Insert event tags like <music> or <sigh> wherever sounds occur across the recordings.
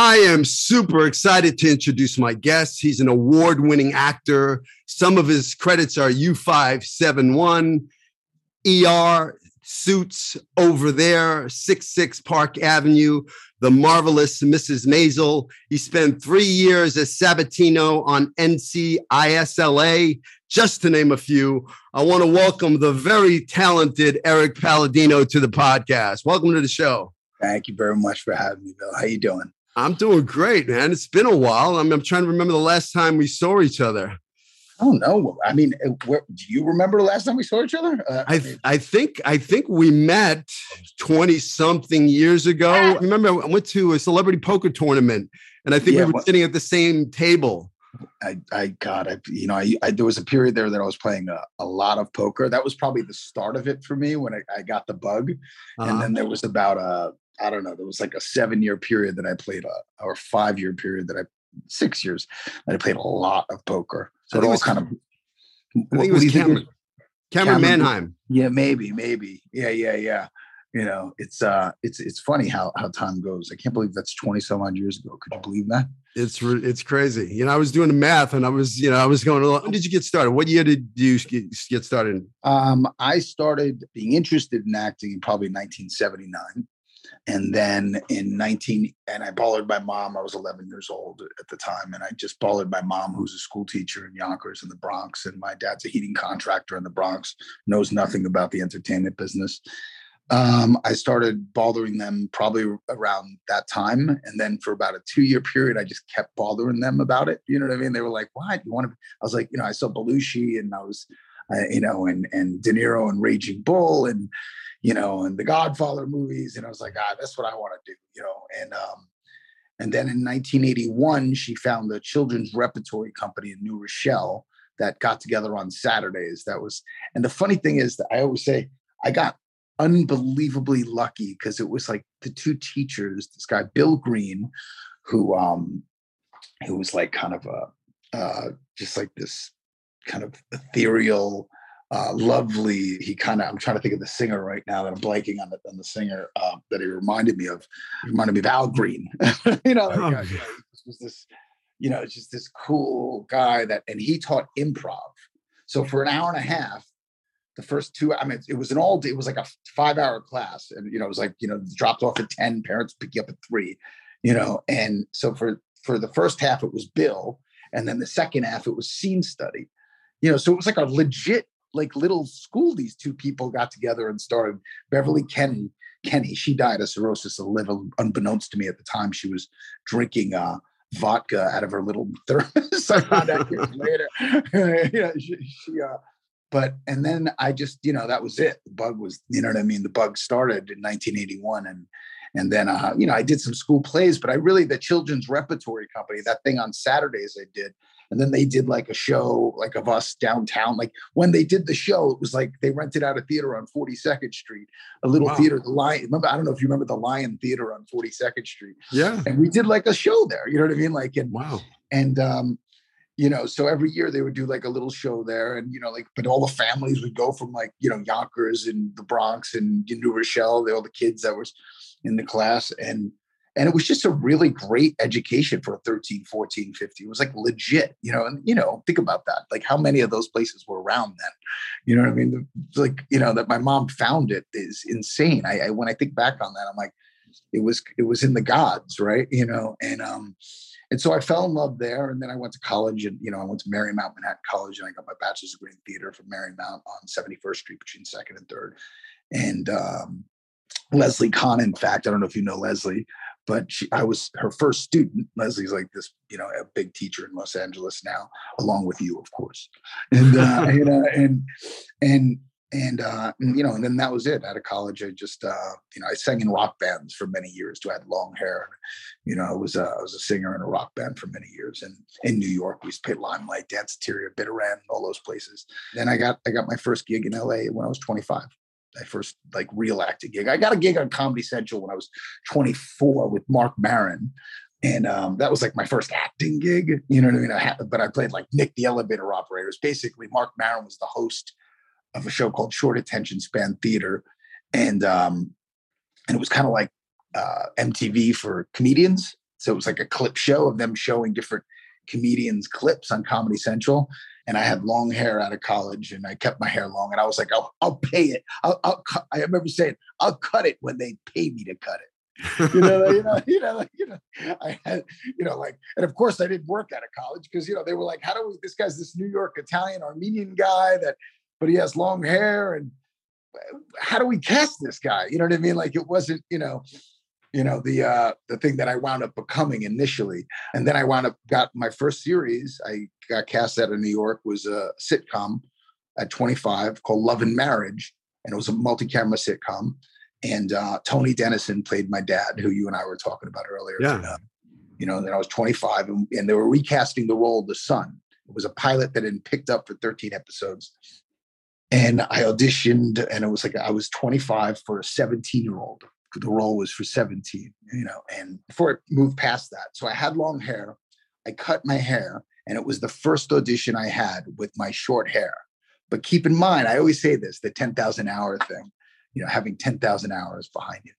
I am super excited to introduce my guest. He's an award winning actor. Some of his credits are U571, ER, Suits Over There, 66 Park Avenue, The Marvelous Mrs. Maisel. He spent three years as Sabatino on NCISLA, just to name a few. I want to welcome the very talented Erik Palladino to the podcast. Welcome to the show. Thank you very much for having me, Bill. How you doing? I'm doing great, man. It's been a while. I'm, I'm trying to remember the last time we saw each other. I don't know. I mean, uh, where, do you remember the last time we saw each other? Uh, I I think I think we met twenty something years ago. I remember I went to a celebrity poker tournament, and I think yeah, we were well, sitting at the same table. I, I God, I, you know, I, I, there was a period there that I was playing a, a, lot of poker. That was probably the start of it for me when I, I got the bug, uh-huh. and then there was about a I don't know, there was like a seven year period that I played, a, uh, or five year period that I, six years that I played a lot of poker. So it all kind of. I think it was Camryn, Camryn, Camryn Manheim. Yeah, maybe, maybe. Yeah, yeah, yeah. You know, it's uh, it's it's funny how how time goes. I can't believe that's twenty some odd years ago. Could you believe that? It's it's crazy. You know, I was doing the math, and I was, you know, I was going. When did you get started? What year did you get started? Um, I started being interested in acting in probably 1979 and then in 19 and i bothered my mom i was 11 years old at the time and i just bothered my mom who's a school teacher in yonkers in the bronx and my dad's a heating contractor in the bronx knows nothing about the entertainment business. Um, i started bothering them probably around that time and then for about a two year period i just kept bothering them about it you know what i mean? They were like what you want to i was like you know i saw belushi and i was uh, you know and and de niro and raging bull and you know, and the Godfather movies. And I was like, ah, that's what I want to do, you know. And um, and then in 1981, she found the Children's Repertory Company in New Rochelle that got together on Saturdays. That was, and the funny thing is that I always say I got unbelievably lucky because it was like the two teachers, this guy Bill Green, who um, who was like kind of a uh, just like this kind of ethereal uh, lovely. He kind of, I'm trying to think of the singer right now that I'm blanking on the, on the singer uh, that he reminded me of. He reminded me of Al Green. <laughs> you know, like, oh, uh, this was this, you know, just this cool guy that, and he taught improv. So for an hour and a half, the first two, I mean, it was an all day, it was like a five hour class. And, you know, it was like, you know, dropped off at 10, parents pick you up at three, you know. And so for, for the first half, it was Bill. And then the second half, it was scene study you know so it was like a legit like little school these two people got together and started. Beverly kenny kenny she died of cirrhosis of the liver unbeknownst to me at the time. She was drinking uh, vodka out of her little thermos. <laughs> I found out years <laughs> later. <laughs> Yeah she, she uh, but and then i just you know that was it. The bug was you know what i mean? The bug started in 1981 and and then uh, you know i did some school plays but i really the children's repertory company that thing on saturdays i did and then they did like a show like of us downtown. Like when they did the show it was like they rented out a theater on 42nd street a little wow. theater the lion remember i don't know if you remember the lion theater on 42nd street. Yeah. And we did like a show there you know what i mean? Like and wow. and um you know so every year they would do like a little show there and you know like but all the families would go from like you know yonkers and the bronx and new rochelle all the kids that was in the class and and it was just a really great education for a 13 14 15 it was like legit you know and you know think about that. Like how many of those places were around then? You know what i mean? Like you know that my mom found it is insane. I, I when i think back on that i'm like it was it was in the gods right? You know and um and so I fell in love there. And then I went to college and, you know, I went to Marymount Manhattan College and I got my bachelor's degree in theater from Marymount on 71st Street between second and third. And um, Leslie Kahn, in fact, I don't know if you know Leslie, but she, I was her first student. Leslie's like this, you know, a big teacher in Los Angeles now, along with you, of course. And, uh, <laughs> and, uh, and, and, and uh, you know, and then that was it. Out of college, I just uh, you know, I sang in rock bands for many years. I had long hair. You know, I was a, I was a singer in a rock band for many years. And in New York, we used to play Limelight, Danceteria, Bitter End, all those places. Then I got I got my first gig in LA when I was 25. My first like real acting gig. I got a gig on Comedy Central when I was 24 with Marc Maron. And um, that was like my first acting gig, you know what I mean? I had, but I played like Nick the Elevator Operator. Basically, Marc Maron was the host of a show called Short Attention Span Theater, and um, and it was kind of like uh, MTV for comedians. So it was like a clip show of them showing different comedians clips on Comedy Central. And I had long hair out of college, and I kept my hair long. And I was like, "I'll, I'll pay it. I'll, I'll cut." I remember saying, "I'll cut it when they pay me to cut it." you know, you know, <laughs> you know, like, you know, I had, you know, like, and of course I didn't work out of college because, you know, they were like, how do we, this guy's this New York Italian Armenian guy that but he has long hair and eh, how do we cast this guy? You know what I mean? Like it wasn't, you know, you know, the uh the thing that I wound up becoming initially. And then I wound up got my first series. I got cast out of New York was a sitcom at 25 called Love and Marriage. And it was a multi-camera sitcom. And uh, Tony Denison played my dad, who you and I were talking about earlier. Yeah. You know, and then I was 25 and, and they were recasting the role of the son. It was a pilot that had been picked up for 13 episodes and I auditioned, and it was like I was 25 for a 17 year old. The role was for 17, you know. And before I moved past that, so I had long hair. I cut my hair, and it was the first audition I had with my short hair. But keep in mind, I always say this: the 10,000 hour thing. You know, having 10,000 hours behind you.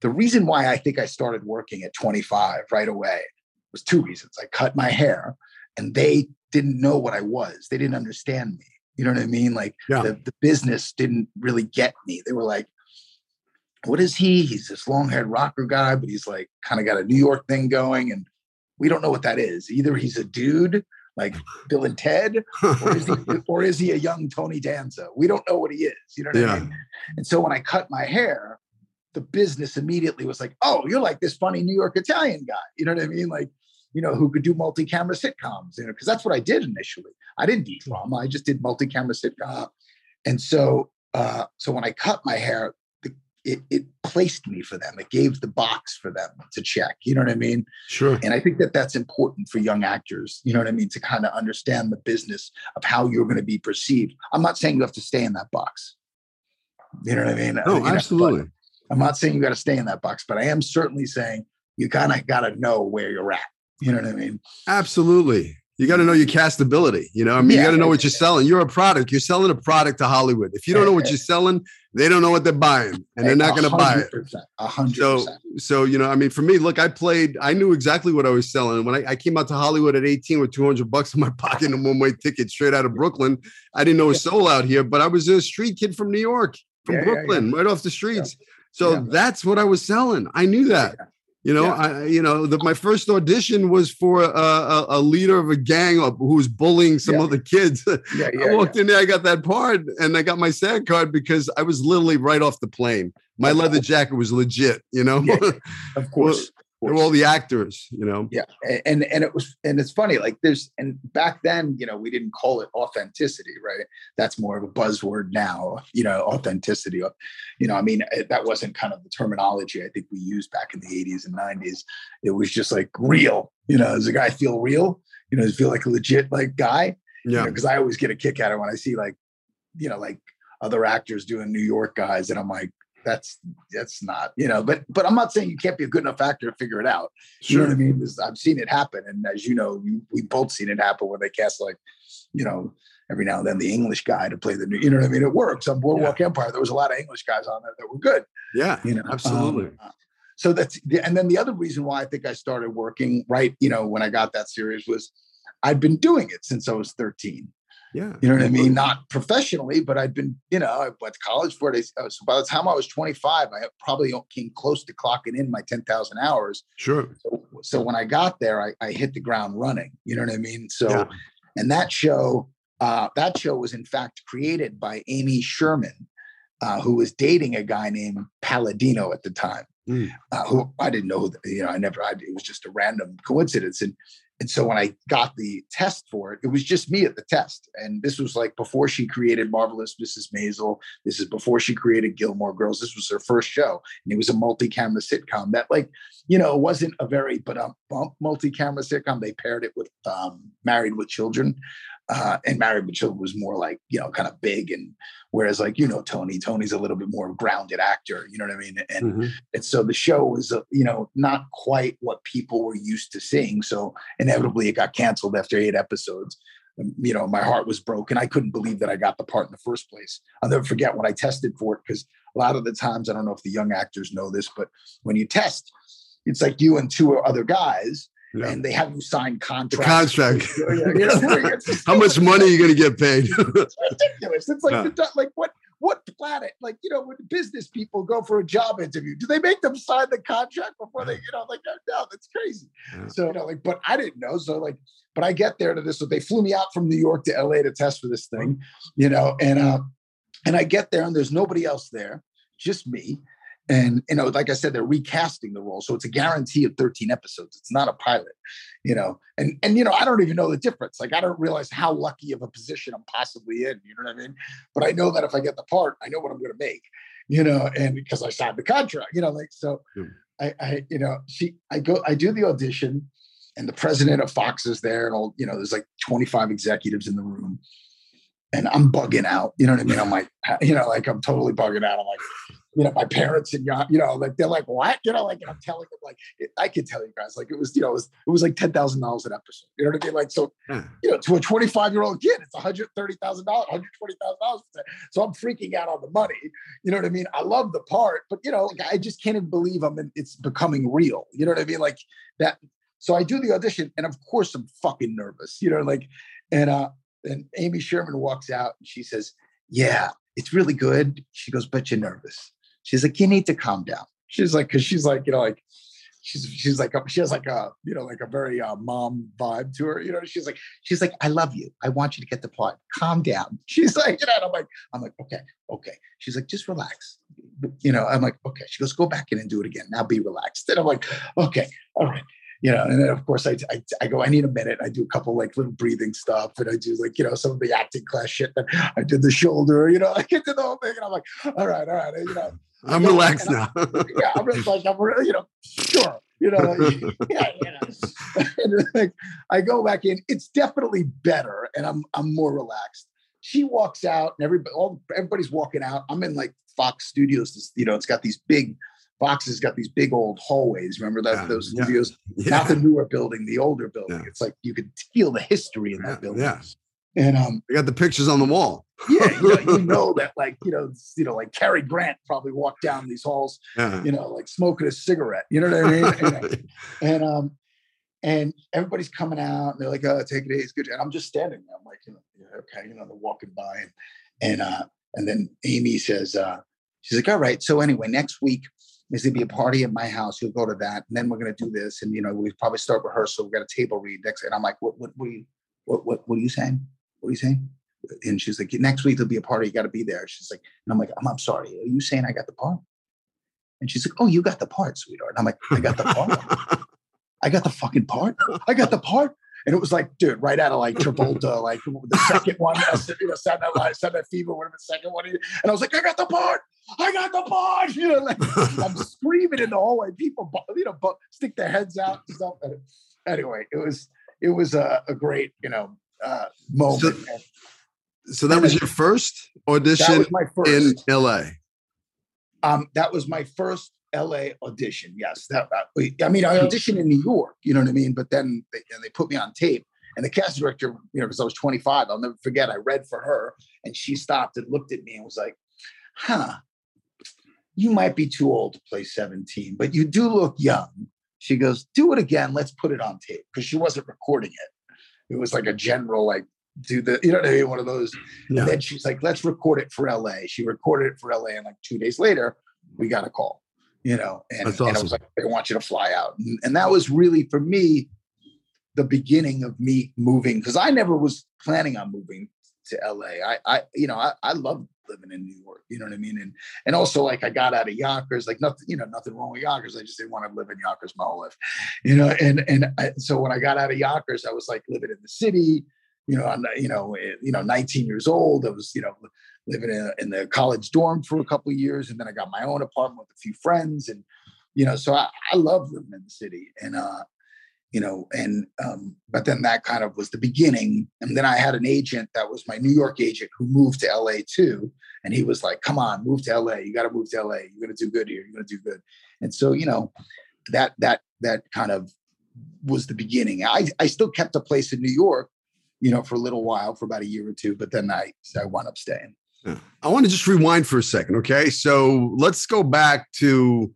The reason why I think I started working at 25 right away was two reasons. I cut my hair, and they didn't know what I was. They didn't understand me you know what I mean? Like yeah. the, the business didn't really get me. They were like, what is he? He's this long haired rocker guy, but he's like kind of got a New York thing going. And we don't know what that is. Either he's a dude like Bill and Ted, or is, he, <laughs> or is he a young Tony Danza? We don't know what he is. You know what yeah. I mean? And so when I cut my hair, the business immediately was like, oh, you're like this funny New York Italian guy. You know what I mean? Like, you know, who could do multi-camera sitcoms, you know, because that's what I did initially. I didn't do drama. I just did multi-camera sitcom. And so, uh, so when I cut my hair, it, it placed me for them. It gave the box for them to check. You know what I mean? Sure. And I think that that's important for young actors. You know what I mean? To kind of understand the business of how you're going to be perceived. I'm not saying you have to stay in that box. You know what I mean? No, absolutely. Know, I'm not saying you got to stay in that box, but I am certainly saying you kind of got to know where you're at. You know what I mean? Absolutely. You got to know your castability. You know, I mean, yeah, you got to know what you're selling. You're a product. You're selling a product to Hollywood. If you don't know what <laughs> you're selling, they don't know what they're buying, and they're not going to buy it. A hundred So, so you know, I mean, for me, look, I played. I knew exactly what I was selling when I, I came out to Hollywood at 18 with 200 bucks in my <laughs> pocket and a one way ticket straight out of Brooklyn. I didn't know a soul out here, but I was a street kid from New York, from yeah, Brooklyn, yeah, right off the streets. So that's what I was selling. I knew that. You know, yeah. I you know the, my first audition was for a, a, a, leader of a gang who was bullying some yeah. other kids. <laughs> Yeah, I walked in there, I got that part, and I got my SAG card because I was literally right off the plane. My leather jacket was legit. You know, <laughs> of course they're all the actors, you know. Yeah, and and it was and it's funny like there's and back then you know we didn't call it authenticity, right? That's more of a buzzword now, you know, authenticity. Uh, you know, I mean that wasn't kind of the terminology I think we used back in the 80s and 90s. It was just like real. You know, does a guy feel real? You know, does feel like a legit like guy? Yeah. Because you know, I always get a kick out of when I see like, you know, like other actors doing New York guys, and I'm like, that's that's not you know but but i'm not saying you can't be a good enough actor to figure it out. Sure. you know what i mean? Because i've seen it happen and as you know we, we both seen it happen when they cast like you know every now and then the english guy to play the new you know what i mean? It works. On boardwalk yeah. empire there was a lot of english guys on there that were good yeah you know absolutely. um, so that's and then the other reason why i think i started working right you know when i got that series was i'd been doing it since i was 13 yeah. You know what I mean? Not professionally, but I'd been, you know, I went to college for it. Uh, so by the time I was 25, I probably came close to clocking in my 10,000 hours. Sure. So, so when I got there, I, I hit the ground running. You know what I mean? So, Yeah. and that show, uh, that show was in fact created by Amy Sherman, uh, who was dating a guy named Palladino at the time. Mm. Uh, who I didn't know, who- you know, I never, I, it was just a random coincidence. And and so when I got the test for it, it was just me at the test. And this was like before she created Marvelous Mrs. Maisel. This is before she created Gilmore Girls. This was her first show. And it was a multi-camera sitcom that like, you know, wasn't a very but um bump multi-camera sitcom. They paired it with um Married with Children. Uh, and Married with was more like, you know, kind of big. And whereas like, you know, Tony, Tony's a little bit more grounded actor, you know what I mean? And Mhm. and so the show was, uh, you know, not quite what people were used to seeing. So inevitably it got canceled after eight episodes. Um, You know, my heart was broken. I couldn't believe that I got the part in the first place. I'll never forget when I tested for it because a lot of the times, I don't know if the young actors know this, but when you test, it's like you and two other guys, Yeah. and they have you sign contracts. contract. You know, you know, it's just- How much money are you going to get paid? it's ridiculous. It's like Yeah. the like what what planet? Like you know, when business people go for a job interview, do they make them sign the contract before they you know like no, that's crazy. Yeah. So you know, like, but I didn't know. So like, but I get there to this. So they flew me out from New York to LA to test for this thing, you know, and uh, and I get there and there's nobody else there, just me. And you know, like I said, they're recasting the role, so it's a guarantee of 13 episodes. It's not a pilot, you know. And and you know, I don't even know the difference. Like I don't realize how lucky of a position I'm possibly in. You know what I mean? But I know that if I get the part, I know what I'm going to make. You know, and because I signed the contract, you know, like so. Hmm. I, I, you know, she, I go, I do the audition, and the president of Fox is there, and all, you know, there's like 25 executives in the room, and I'm bugging out. You know what I mean? I'm like, <laughs> you know, like I'm totally bugging out. I'm like, you know, my parents and you know, like they're like, what? You know, like and I'm telling them, like, it, I can tell you guys, like it was, you know, it was, it was like ten thousand dollars an episode. You know what I mean? Like, so, Yeah. you know, to a 25 year old kid, it's 130 thousand dollars, 120 thousand dollars. So I'm freaking out on the money. You know what I mean? I love the part, but you know, like, I just can't even believe I'm in, it's becoming real. You know what I mean? Like that. So I do the audition, and of course I'm fucking nervous. You know, like, and uh, and Amy Sherman walks out and she says, "Yeah, it's really good." She goes, "But you're nervous." She's like, "You need to calm down." She's like, because she's like, you know, like. She's she's like a, she has like a you know like a very uh, mom vibe to her you know? She's like she's like I love you. I want you to get the part calm down. <laughs> She's like you know I'm like I'm like okay okay. She's like just relax. You know I'm like okay. She goes go back in and do it again. Now be relaxed. And I'm like okay all right you know, and then of course I, I, I go, I need a minute. I do a couple like little breathing stuff, and I do like you know some of the acting class shit. That I did the shoulder, you know, <laughs> I did the whole thing, and I'm like, all right, all right, you know, I'm Yeah, relaxed and now. <laughs> yeah, I'm just like I'm really, you know, sure, you know, <laughs> yeah, you know. And like I go back in, it's definitely better, and I'm I'm more relaxed. She walks out, and everybody, all everybody's walking out. I'm in like Fox Studios, this, you know, it's got these big. Fox has got these big old hallways. Remember that Yeah, those yeah. studios? <laughs> Yeah. not the newer building, the older building. It's like you could feel the history in that building. yeah. And um, I got the pictures on the wall. <laughs> yeah, you know, you <laughs> know that like you know, you know, like Cary Grant probably walked down these halls, Yeah. you know, like smoking a cigarette. You know what I mean? and, and um, and everybody's coming out, and they're like, "Oh, take it easy, it's good." And I'm just standing there. I'm like, you know, yeah, okay, you know, they're walking by, and and uh, and then Amy says, uh, she's like, "All right, so anyway, next week." There's gonna be a party at my house. You'll go to that, and then we're gonna do this, and you know we probably start rehearsal. We got a table read next, and I'm like, "What? What? What? Are you, what, what? What are you saying? What are you saying?" And she's like, "Next week there'll be a party. You got to be there." She's like, and I'm like, I'm, "I'm sorry. Are you saying I got the part?" And she's like, "Oh, you got the part, sweetheart." And I'm like, "I got the part. <laughs> I got the fucking part. I got the part." And it was like, dude, right out of like Travolta, <laughs> like the second one, uh, you know, Saturday Night Saturday Fever, whatever the second one. And I was like, I got the part. I got the part. <laughs> You know, like I'm <laughs> screaming in the hallway. People, you know, stick their heads out and stuff. And anyway, it was it was a, a great, you know, uh, moment. And so that was your first audition first. in LA. Um, that was my first LA audition. Yes, that I mean, I auditioned in New York. You know what I mean? But then they, and they put me on tape. And the cast director, you know, because I was 25, I'll never forget. I read for her, and she stopped and looked at me and was like, "Huh, you might be too old to play 17, but you do look young." She goes, "Do it again. Let's put it on tape," because she wasn't recording it. It was like a general, like, do the, you know what I mean? One of those. And then she's like, let's record it for LA. She recorded it for LA. And like two days later, we got a call. You know, and, That's and I was like, they want you to fly out. And, and that was really for me the beginning of me moving because I never was planning on moving to LA. I, I you know, I, I love living in New York. You know what I mean? And and also like I got out of Yonkers, like nothing, you know, nothing wrong with Yonkers. I just didn't want to live in Yonkers my whole life, you know. And and I, so when I got out of Yonkers, I was like living in the city. You know, I'm you know, eh, you know, 19 years old. I was you know living in, in the college dorm for a couple of years, and then I got my own apartment with a few friends, and you know, so I, I love living in the city. And uh, you know, and um, but then that kind of was the beginning. And then I had an agent that was my New York agent who moved to LA too. And he was like, come on, move to LA. You got to move to LA. You're gonna do good here. You're gonna do good. And so, you know, that that that kind of was the beginning. I, I still kept a place in New York, you know, for a little while, for about a year or two, but then I I wound up staying. I want to just rewind for a second. Okay. So let's go back to,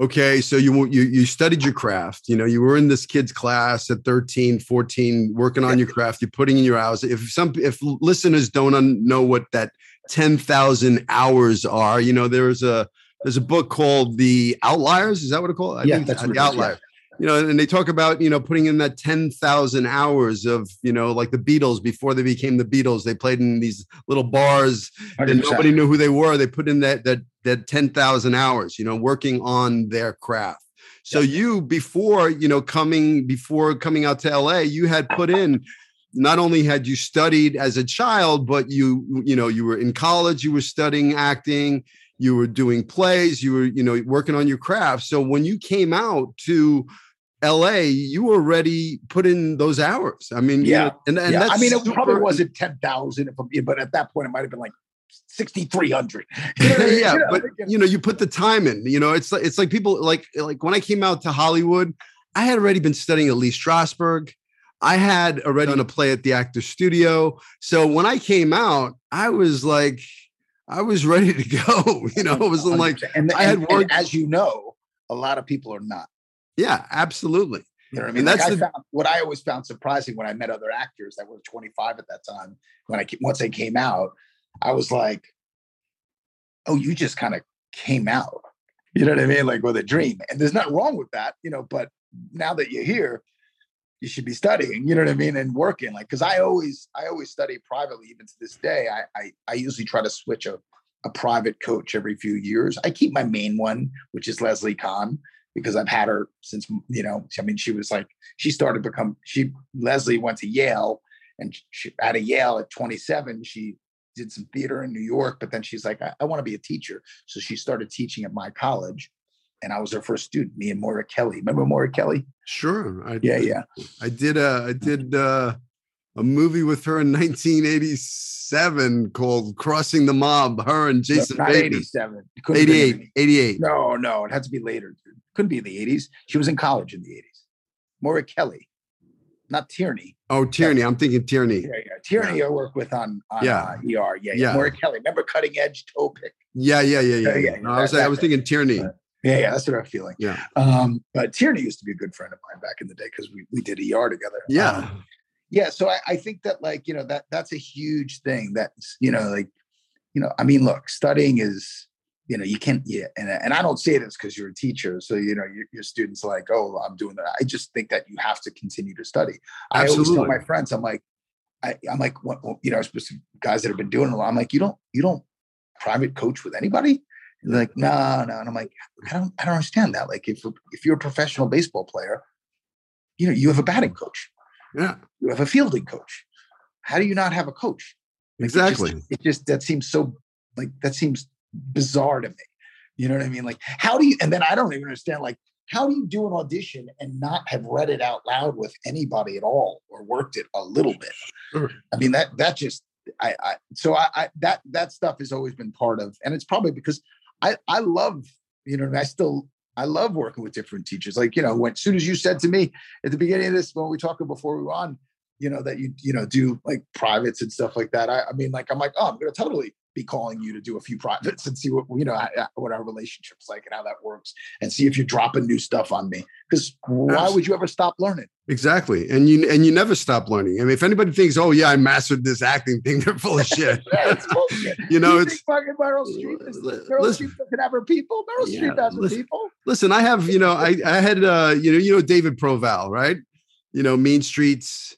okay. So you, you, you studied your craft, you know, you were in this kid's class at 13, 14, working on your craft, you're putting in your hours. If some, if listeners don't un- know what that 10,000 hours are, you know, there's a, there's a book called the outliers. Is that what it called? I Yeah, think that's the it is, outliers. You know, and they talk about, you know, putting in that 10,000 hours of, you know, like the Beatles before they became the Beatles, they played in these little bars and 100%. nobody knew who they were. They put in that that that ten thousand hours, you know, working on their craft. So you before you know coming before coming out to LA, you had put in. Not only had you studied as a child, but you you know you were in college. You were studying acting. You were doing plays. You were you know working on your craft. So when you came out to LA, you already put in those hours. I mean, you Yeah. know, and, and yeah, that's I mean, it probably wasn't 10,000, if but at that point, it might have been like 6,300. <laughs> yeah, but you know, you put the time in. You know, it's like it's like people like like when I came out to Hollywood, I had already been studying at Lee Strasberg. I had already done a play at the Actors Studio. So when I came out, I was like, I was ready to go. <laughs> You know, it was like, 100%. and, I had and- and worked- as you know, a lot of people are not. yeah, absolutely. You know what I mean? Like that's I the- found, what I always found surprising when I met other actors that were 25 at that time. When I once they came out, I was like, "Oh, you just kind of came out." You know what I mean? Like with a dream, and there's nothing wrong with that, you know. But now that you're here, you should be studying. You know what I mean? And working, like because I always, I always study privately. Even to this day, I, I, I usually try to switch a a private coach every few years. I keep my main one, which is Leslie Kahn, because I've had her since you know. I mean, she was like she started to become she Leslie went to Yale, and she out of Yale at 27, she did some theater in New York, but then she's like, I, I want to be a teacher, so she started teaching at my college, and I was her first student. Me and Maura Kelly. Remember Maura Kelly? Sure. I, Yeah, yeah. I did uh I did uh a movie with her in 1987 called Crossing the Mob, her and Jason Not Bateman. 87. It couldn't have been 88, 88. No, no, it had to be later. Dude. Couldn't be in the 80s. She was in college in the 80s. Maura Kelly, not Tierney. Oh, Tierney. I'm thinking Tierney. Yeah, yeah. Tierney I work with on, on Yeah. uh, ER. Yeah, yeah. Yeah. Maura Kelly. Remember cutting edge toe pick? Yeah, yeah, yeah, yeah. Yeah, yeah. yeah, No, I was that- I was thinking Tierney. Yeah, yeah, that's what I'm feeling. Yeah. Um, but Tierney used to be a good friend of mine back in the day because we, we did ER together. Yeah. Um, yeah. So I, I think that like, you know, that that's a huge thing that's, you know, like, you know, I mean, look, studying is, you know, you can't, yeah. And, and I don't say this because you're a teacher. So, you know, your, your students are like, oh, I'm doing that. I just think that you have to continue to study. I always tell Absolutely. my friends, I'm like, I, I'm like, what, what- you know, guys that have been doing a lot. I'm like, you don't, you don't private coach with anybody. Like, no, no. And I'm like, I don't, I don't understand that. Like, if if you're a professional baseball player, you know, you have a batting coach, Yeah. you have a fielding coach. How do you not have a coach? Like, it just- Exactly. It just, that seems so like that seems bizarre to me. You know what I mean? Like, how do you? And then I don't even understand. Like, how do you do an audition and not have read it out loud with anybody at all or worked it a little bit? Sure. I mean, that that just I, I so I, I that that stuff has always been part of, and it's probably because I I love you know, I still I love working with different teachers. Like you know, when soon as you said to me at the beginning of this when we talked before we were on, you know that you you know do like privates and stuff like that. I, I mean, like I'm like, oh, I'm gonna totally be calling you to do a few privates <laughs> and see what you know what our relationship's like and how that works, and see if you're dropping new stuff on me. Because why would you ever stop learning? Exactly, and you and you never stop learning. I mean, if anybody thinks, "Oh yeah, I mastered this acting thing," <laughs> they're full of shit. <laughs> you know, you it's fucking Meryl Streep. Is, Meryl listen, Streep doesn't have her people. Meryl yeah, Streep has her people. Listen, I have you know, I I had uh, you know, you know David Proval, right? You know, Mean Streets,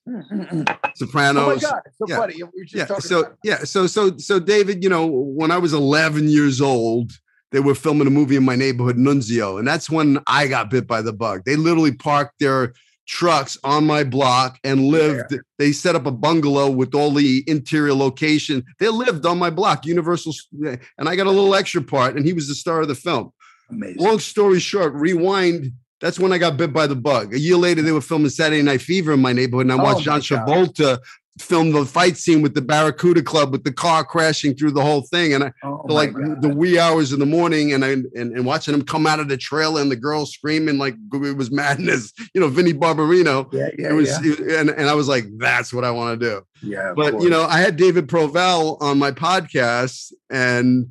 Sopranos. Oh my God, it's so yeah. funny. yeah. So yeah, so so so David, you know, when I was 11 years old, they were filming a movie in my neighborhood, Nunzio, and that's when I got bit by the bug. They literally parked their trucks on my block and lived. Yeah. They set up a bungalow with all the interior location. They lived on my block, Universal, and I got a little extra part, and he was the star of the film. Amazing. Long story short, rewind that's when I got bit by the bug. A year later, they were filming Saturday Night Fever in my neighborhood, and I watched oh John Travolta film the fight scene with the Barracuda Club with the car crashing through the whole thing, and I oh like God. the wee hours in the morning, and I and, and watching him come out of the trailer and the girl screaming like it was madness. <laughs> You know, Vinnie Barbarino. Yeah, yeah, it was, yeah. It, and and I was like, that's what I want to do. Yeah, but course. you know, I had David Proval on my podcast, and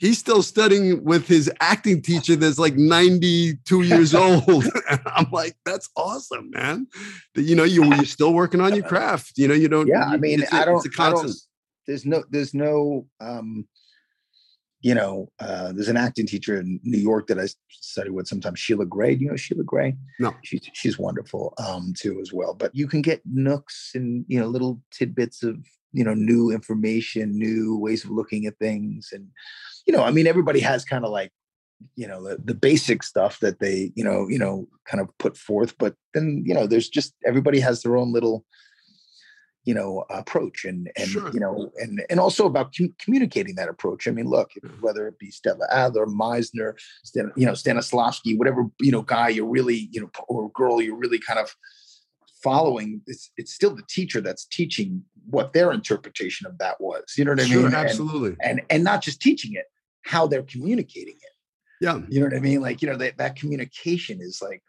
he's still studying with his acting teacher that's like 92 <laughs> years old. I'm like, that's awesome, man. That you know, you, you're still working on your craft. You know, you don't. Yeah, I mean, I don't, I don't. There's no, there's no, um, you know, uh, there's an acting teacher in New York that I study with sometimes, Sheila Gray. Do you know Sheila Gray? No. She's she's wonderful um, too as well. But you can get nooks and you know little tidbits of you know new information, new ways of looking at things, and you know, I mean, everybody has kind of like, you know, the, the basic stuff that they, you know, you know, kind of put forth, but then, you know, there's just everybody has their own little, you know, approach and and sure. you know, and and also about com- communicating that approach. I mean, look, whether it be Stella Adler, Meisner, Stan, you know, Stanislavski, whatever you know, guy you're really, you know, or girl you're really kind of following. It's it's still the teacher that's teaching what their interpretation of that was. You know what I sure, mean? Absolutely. And, and and not just teaching it, how they're communicating it. Yeah. You know what I mean? Like, you know, that, that communication is like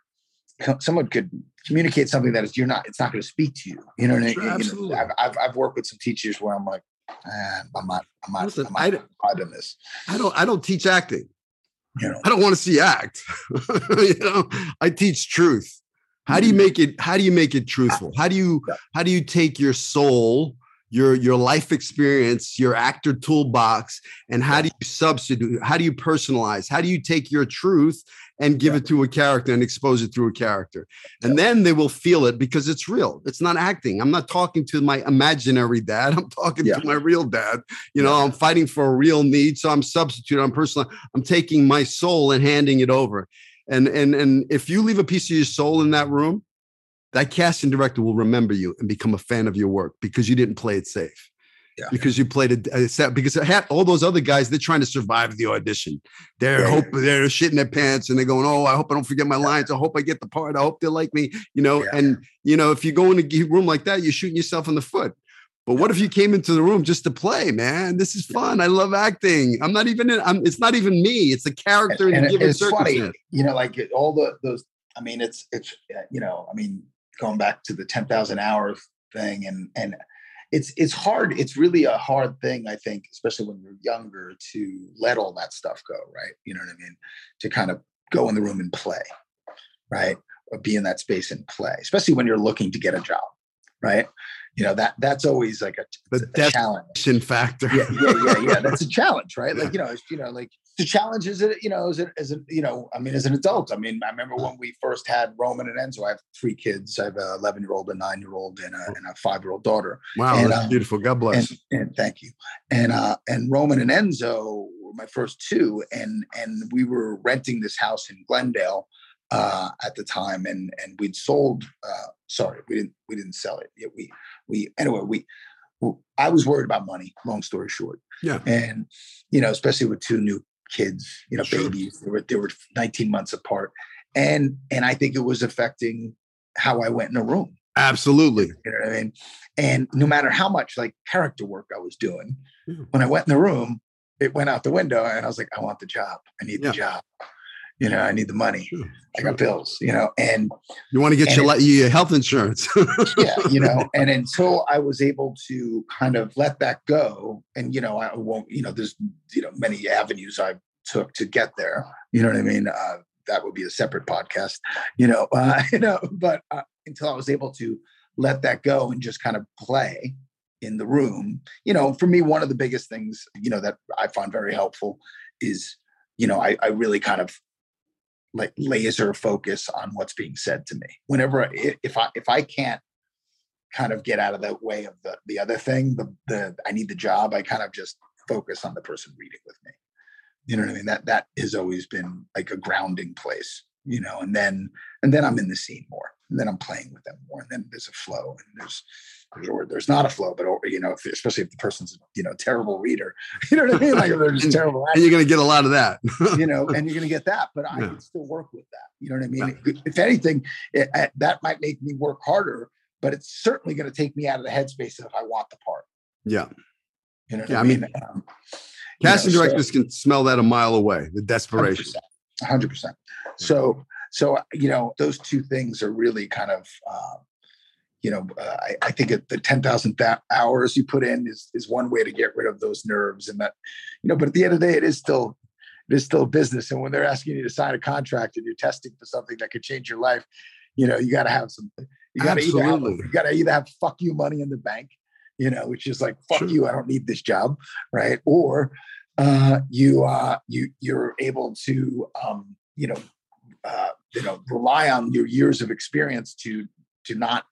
someone could communicate something that is you're not, it's not going to speak to you. You know what sure, I mean? Absolutely. You know, I've, I've, I've, worked with some teachers where I'm like, eh, I'm not, I'm not, Listen, I'm not I, don't, this. I don't, I don't teach acting. You know, I don't want to see act. <laughs> you know, I teach truth. How do you make it? How do you make it truthful? How do you, how do you take your soul your your life experience your actor toolbox and how do you substitute how do you personalize? How do you take your truth and give it to a character and expose it through a character? And then they will feel it because it's real. It's not acting. I'm not talking to my imaginary dad. <laughs> I'm talking yeah. to my real dad. You know i'm fighting for a real need so i'm substituting i'm personal i'm taking my soul and handing it over and and and if you leave a piece of your soul in that room that casting director will remember you and become a fan of your work because you didn't play it safe. Yeah. Because you played a, a set because all those other guys they're trying to survive the audition. They're yeah. hope they're shitting their pants and they're going, oh, I hope I don't forget my lines. I hope I get the part. I hope they like me. You know, yeah. and you know if you go in a room like that, you're shooting yourself in the foot. But what if you came into the room just to play, man? This is fun. I love acting. I'm not even in, I'm, it's not even me. It's a character and, in a given it's circumstance. Funny, you know, like all the those. I mean, it's it's you know, I mean, going back to the 10,000 hours thing and and it's it's hard it's really a hard thing i think especially when you're younger to let all that stuff go right you know what i mean to kind of go in the room and play right or be in that space and play especially when you're looking to get a job right? You know that that's always like a, the a challenge. factor. Yeah yeah yeah yeah <laughs> that's a challenge right? Like you know you know like the challenge is it you know is a, as a you know i mean as an adult i mean i remember when we first had roman and enzo i have three kids i have a 11 year old a nine year old and a, and a five year old daughter. Wow and, that's um, beautiful god bless. and, and, thank you. And uh and roman and enzo were my first two and and we were renting this house in glendale uh at the time and and we'd sold uh sorry we didn't we didn't sell it yet we we anyway we I was worried about money, long story short. Yeah. And, you know, especially with two new kids, you know, sure. babies. They were they were 19 months apart. And and I think it was affecting how I went in a room. Absolutely. You know what I mean? And no matter how much like character work I was doing, when I went in the room, it went out the window and I was like, I want the job. I need yeah. the job. You know, I need the money. Sure, I got bills. You know, and You want to get your, it- your health insurance. yeah, you know, and until I was able to kind of let that go, and you know, I won't, you know, there's you know many avenues I took to get there. You know what I mean? Uh, that would be a separate podcast, you know, uh, you know, but uh, until I was able to let that go and just kind of play in the room, you know, for me, one of the biggest things, you know, that I find very helpful is, you know, I, I really kind of like laser focus on what's being said to me. Whenever if I if I can't kind of get out of the way of the the other thing, the the I need the job, I kind of just focus on the person reading with me. You know what I mean? That that has always been like a grounding place, you know, and then and then I'm in the scene more. And then I'm playing with them more. And then there's a flow and there's there's or there's not a flow, but or, you know, if, especially if the person's you know terrible reader, <laughs> you know what I mean? Like if they're just terrible and you're going to get a lot of that. you know, <laughs> and you're going to get that. But I Yeah. can still work with that. You know what I mean? If anything, it, that might make me work harder, but it's certainly going to take me out of the headspace if I want the part. yeah. You know what Yeah, I I mean? mean, Um, you know, Casting so- directors can smell that a mile away, the desperation. Percent. So, so you know, those two things are really kind of, uh, you know, uh, I, I think the ten thousand hours you put in is is one way to get rid of those nerves and that, you know. But at the end of the day, it is still it is still business. And when they're asking you to sign a contract and you're testing for something that could change your life, you know, you got to have some. You got to either have, Absolutely. you got to either have fuck you money in the bank, you know, which is like fuck you, I don't need this job, right? Or uh, you uh, you you're able to um, you know uh, you know rely on your years of experience to to not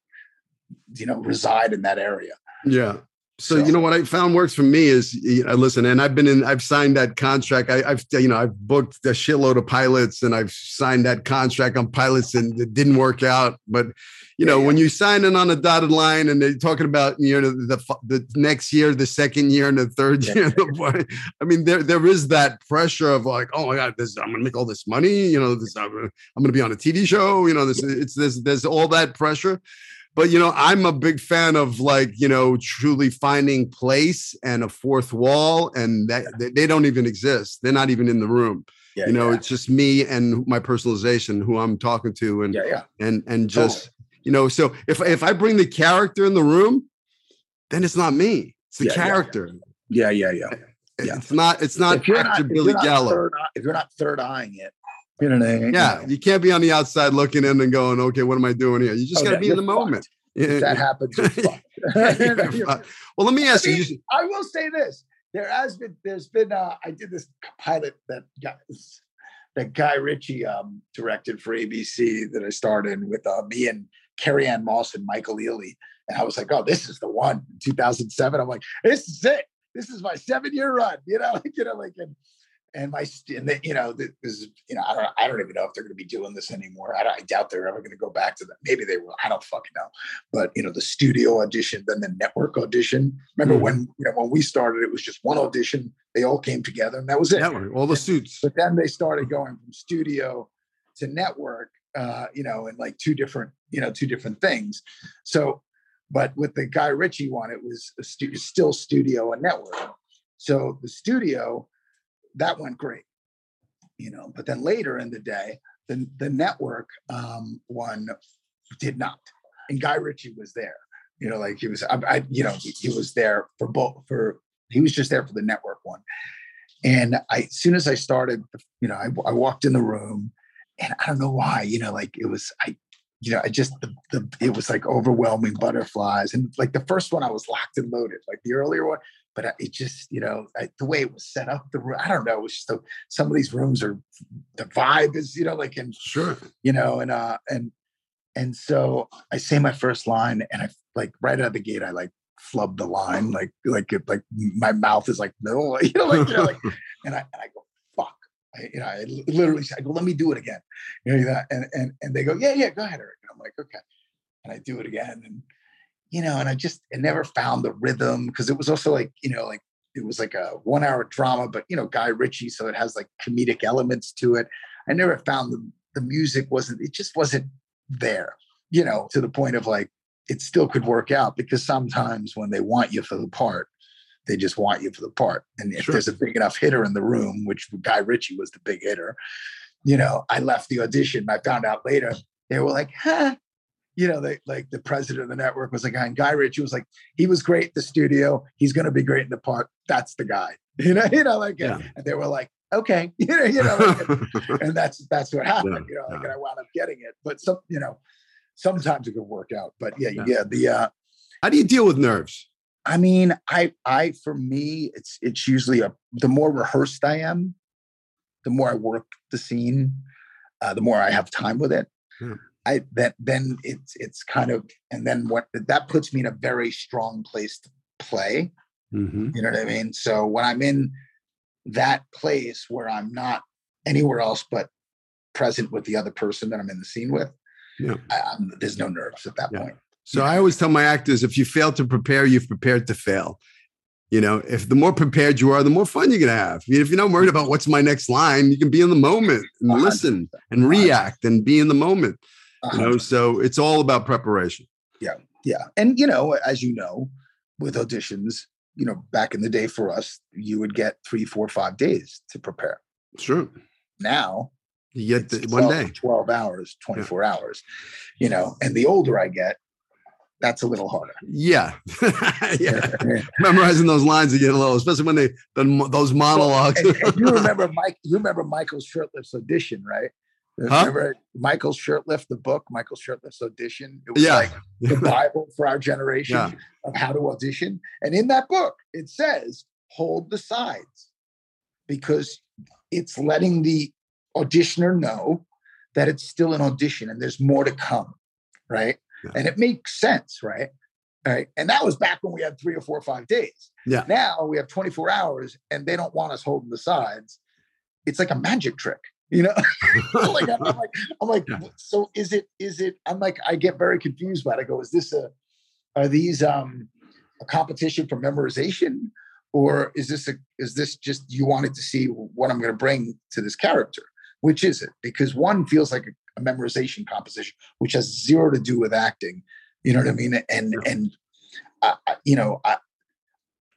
you know reside in that area. Yeah. So, So- you know what I found works for me is you know, listen, and I've been in, I've signed that contract. I, I've you know I've booked a shitload of pilots, and I've signed that contract on pilots, and it didn't work out. But you know Yeah, yeah. when you sign in on a dotted line, and they're talking about you know the the next year, the second year, and the third Yeah, year. the- I mean, there there is that pressure of like, oh my god, this I'm gonna make all this money. You know, this I'm gonna, I'm gonna be on a TV show. You know, this it's there's there's all that pressure but you know i'm a big fan of like you know truly finding place and a fourth wall and that they, they don't even exist. They're not even in the room. Yeah, you know yeah, it's just me and my personalization who i'm talking to and yeah, yeah. and and just you know so if if i bring the character in the room then it's not me. It's the character. Yeah, yeah, yeah. Eh, yeah. it's not it's not if you're not, if billy you're not third, if you're not third eyeing it, you know what yeah You can't be on the outside looking in and going okay what am i doing here you just Oh, got to be in the moment if that happens, you're <laughs> fucked. <laughs> <laughs> You're fucked. well let me ask I you mean, you I will say this: there has been, there's been, uh, I did this pilot that guy, that Guy Ritchie um, directed for ABC that I starred in with uh, me and Carrie-Anne Moss and Michael Ealy, and I was like, oh, this is the one. 2007, I'm like, this is it. This is my seven year run. You know, like you know, like and and my and the, you know this is you know I don't I don't even know if they're going to be doing this anymore. I, I doubt they're ever going to go back to that. Maybe they will. I don't fucking know. But you know the studio audition, then the network audition. Remember Mhm. when you know when we started, it was just one audition. They all came together, and that was it. network, all the suits. But then they started going from studio to network, uh, you know, and like two different, you know, two different things. So, but with the Guy Ritchie one, it was a stu- still studio and network. So the studio, that went great, you know. But then later in the day, the the network um, one did not, and Guy Ritchie was there. You know, like he was, I, I you know, he, he was there for both for he was just there for the network one. And I, as soon as I started, you know, I, I walked in the room, and I don't know why, you know, like it was, I, you know, I just the, the it was like overwhelming butterflies, and like the first one, I was locked and loaded, like the earlier one, but it just, you know, I, the way it was set up, the room, I don't know, it was just a, some of these rooms are, the vibe is, you know, like in Sure. you know, and uh and and so I say my first line and I like right out of the gate I like flub the line like like it like my mouth is like no <laughs> you know like you know like <laughs> and I and I go fuck. I, you know I literally say, I go let me do it again. You know and and and they go yeah yeah go ahead Erik. And I'm like okay. And I do it again and you know and I just I never found the rhythm because it was also like you know like it was like a one hour drama but you know Guy Ritchie so it has like comedic elements to it I never found the the music wasn't it just wasn't there you know to the point of like it still could work out because sometimes when they want you for the part they just want you for the part and if Sure. there's a big enough hitter in the room which guy ritchie was the big hitter you know, I left the audition. I found out later they were like, huh. You know, they like the president of the network was like, and Guy Ritchie was like, he was great in the studio. He's going to be great in the part. That's the guy. <laughs> You know, you know, like, yeah. and they were like, okay, <laughs> you know, you know, like, <laughs> and that's that's what happened. Yeah. You know, like, yeah. and I wound up getting it. But some, you know, sometimes it could work out. But yeah, yeah, yeah the. uh How do you deal with nerves? I mean, I, I, for me, it's it's usually a the more rehearsed I am, the more I work the scene, uh, the more I have time with it. Hmm. I that then it's it's kind of and then what that puts me in a very strong place to play. Mm-hmm. You know what I mean? So when I'm in that place where I'm not anywhere else but present with the other person that I'm in the scene with, yeah. There's no nerves at that yeah. point. So I always tell my actors if you fail to prepare, you've prepared to fail. You know, if the more prepared you are, the more fun you're gonna have. If you're not worried about what's my next line, you can be in the moment and listen and react and be in the moment. You know, so it's all about preparation. Yeah, yeah, and you know, as you know, with auditions, you know, back in the day for us, you would get three, four, five days to prepare. Sure. Now you get the, 12, one day, 12 hours, 24 yeah. hours, you know, and the older I get, that's a little harder. Yeah, <laughs> yeah. <laughs> Memorizing those lines again a little, especially when they the, those monologues. and, and you <laughs> remember Mike? You remember Michael Shurtleff's audition, right? Huh? Remember Michael Shurtleff, the book, Michael Shurtleff's audition. It was yeah. like the <laughs> Bible for our generation yeah. of how to audition. And in that book, it says hold the sides because it's letting the auditioner know that it's still an audition and there's more to come, right? Yeah. And it makes sense, right? Right. And that was back when we had three or four or five days. Yeah. Now we have 24 hours and they don't want us holding the sides. It's like a magic trick, you know? <laughs> <laughs> like, I'm, like, I'm like, yeah. so is it, is it, I'm like, I get very confused by it. I go, is this a, are these um a competition for memorization? Or is this a, is this just you wanted to see what I'm going to bring to this character? Which is it? Because one feels like a a memorization composition, which has zero to do with acting. You know what I mean? And sure. and uh, you know, I,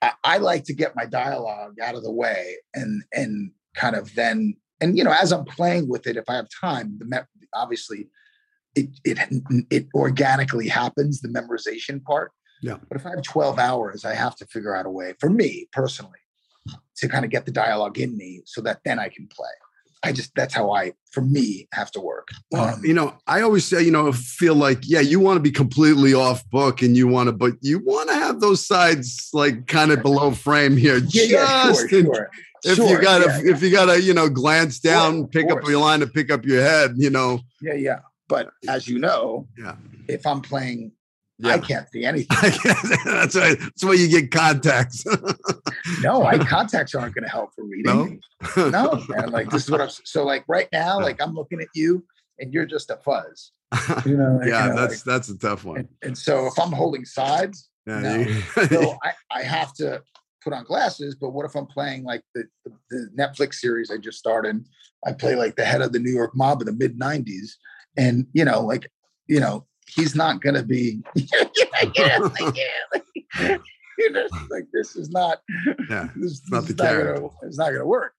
I, I like to get my dialogue out of the way and and kind of then and you know as I'm playing with it, if I have time, the me- obviously it it it organically happens the memorization part. Yeah. But if I have 12 hours, I have to figure out a way for me personally to kind of get the dialogue in me so that then I can play. I just that's how I, for me, have to work. Well, um, you know, I always say, you know, feel like, yeah, you want to be completely off book, and you want to, but you want to have those sides like kind of below frame here. Yeah, yeah, sure, sure. If sure, you gotta, yeah, if you gotta, you know, glance down, pick up your line to pick up your head, you know. Yeah, yeah. But as you know, yeah, if I'm playing yeah. I can't see <laughs> anything. that's why. That's why you get contacts. no, <laughs> I contacts aren't going to help for reading. No, no, man. Like this is what I'm. So like right now, like I'm looking at you, and you're just a fuzz. <laughs> You know. Like, yeah, you know, that's like, that's a tough one. And, and, so if I'm holding sides, yeah, no, so I I have to put on glasses. But what if I'm playing like the, the, the Netflix series I just started? I play like the head of the New York mob in the mid '90s, and you know, like you know, he's not going to be you know, like this is not yeah this, it's not the character. Gonna, it's not going to work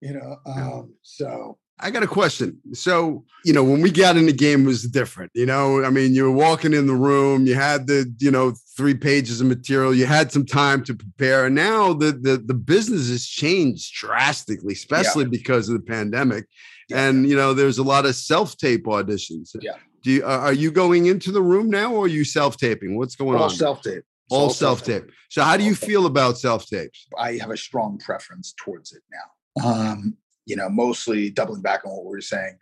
you know um so I got a question. So, you know, when we got in the game was different. You know, I mean, you were walking in the room, you had the, you know, three pages of material, you had some time to prepare. And now the the the business has changed drastically, especially yeah. because of the pandemic. Yeah. And you know, there's a lot of self-tape auditions. Yeah. Do you, are you going into the room now, or are you self taping? What's going on? All on? Self tape. All self tape. So, how do you feel about self tapes? I have a strong preference towards it now. Um, you know, mostly doubling back on what we were saying,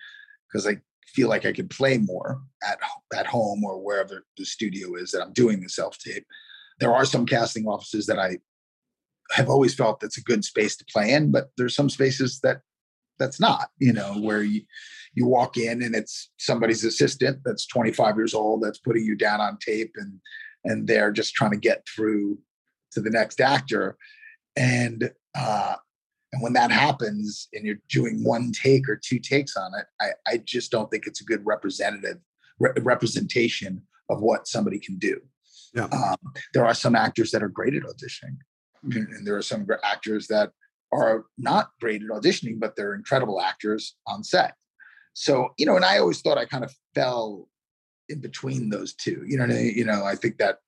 because I feel like I could play more at at home or wherever the studio is that I'm doing the self tape. There are some casting offices that I have always felt that's a good space to play in, but there's some spaces that that's not. You know, where you you walk in and it's somebody's assistant that's 25 years old that's putting you down on tape and and they're just trying to get through to the next actor and uh and when that happens and you're doing one take or two takes on it i i just don't think it's a good representative re- representation of what somebody can do. Yeah. Um, there are some actors that are great at auditioning. And there are some actors that are not great at auditioning but they're incredible actors on set. So you know, and I always thought I kind of fell in between those two. You know, you know, I think that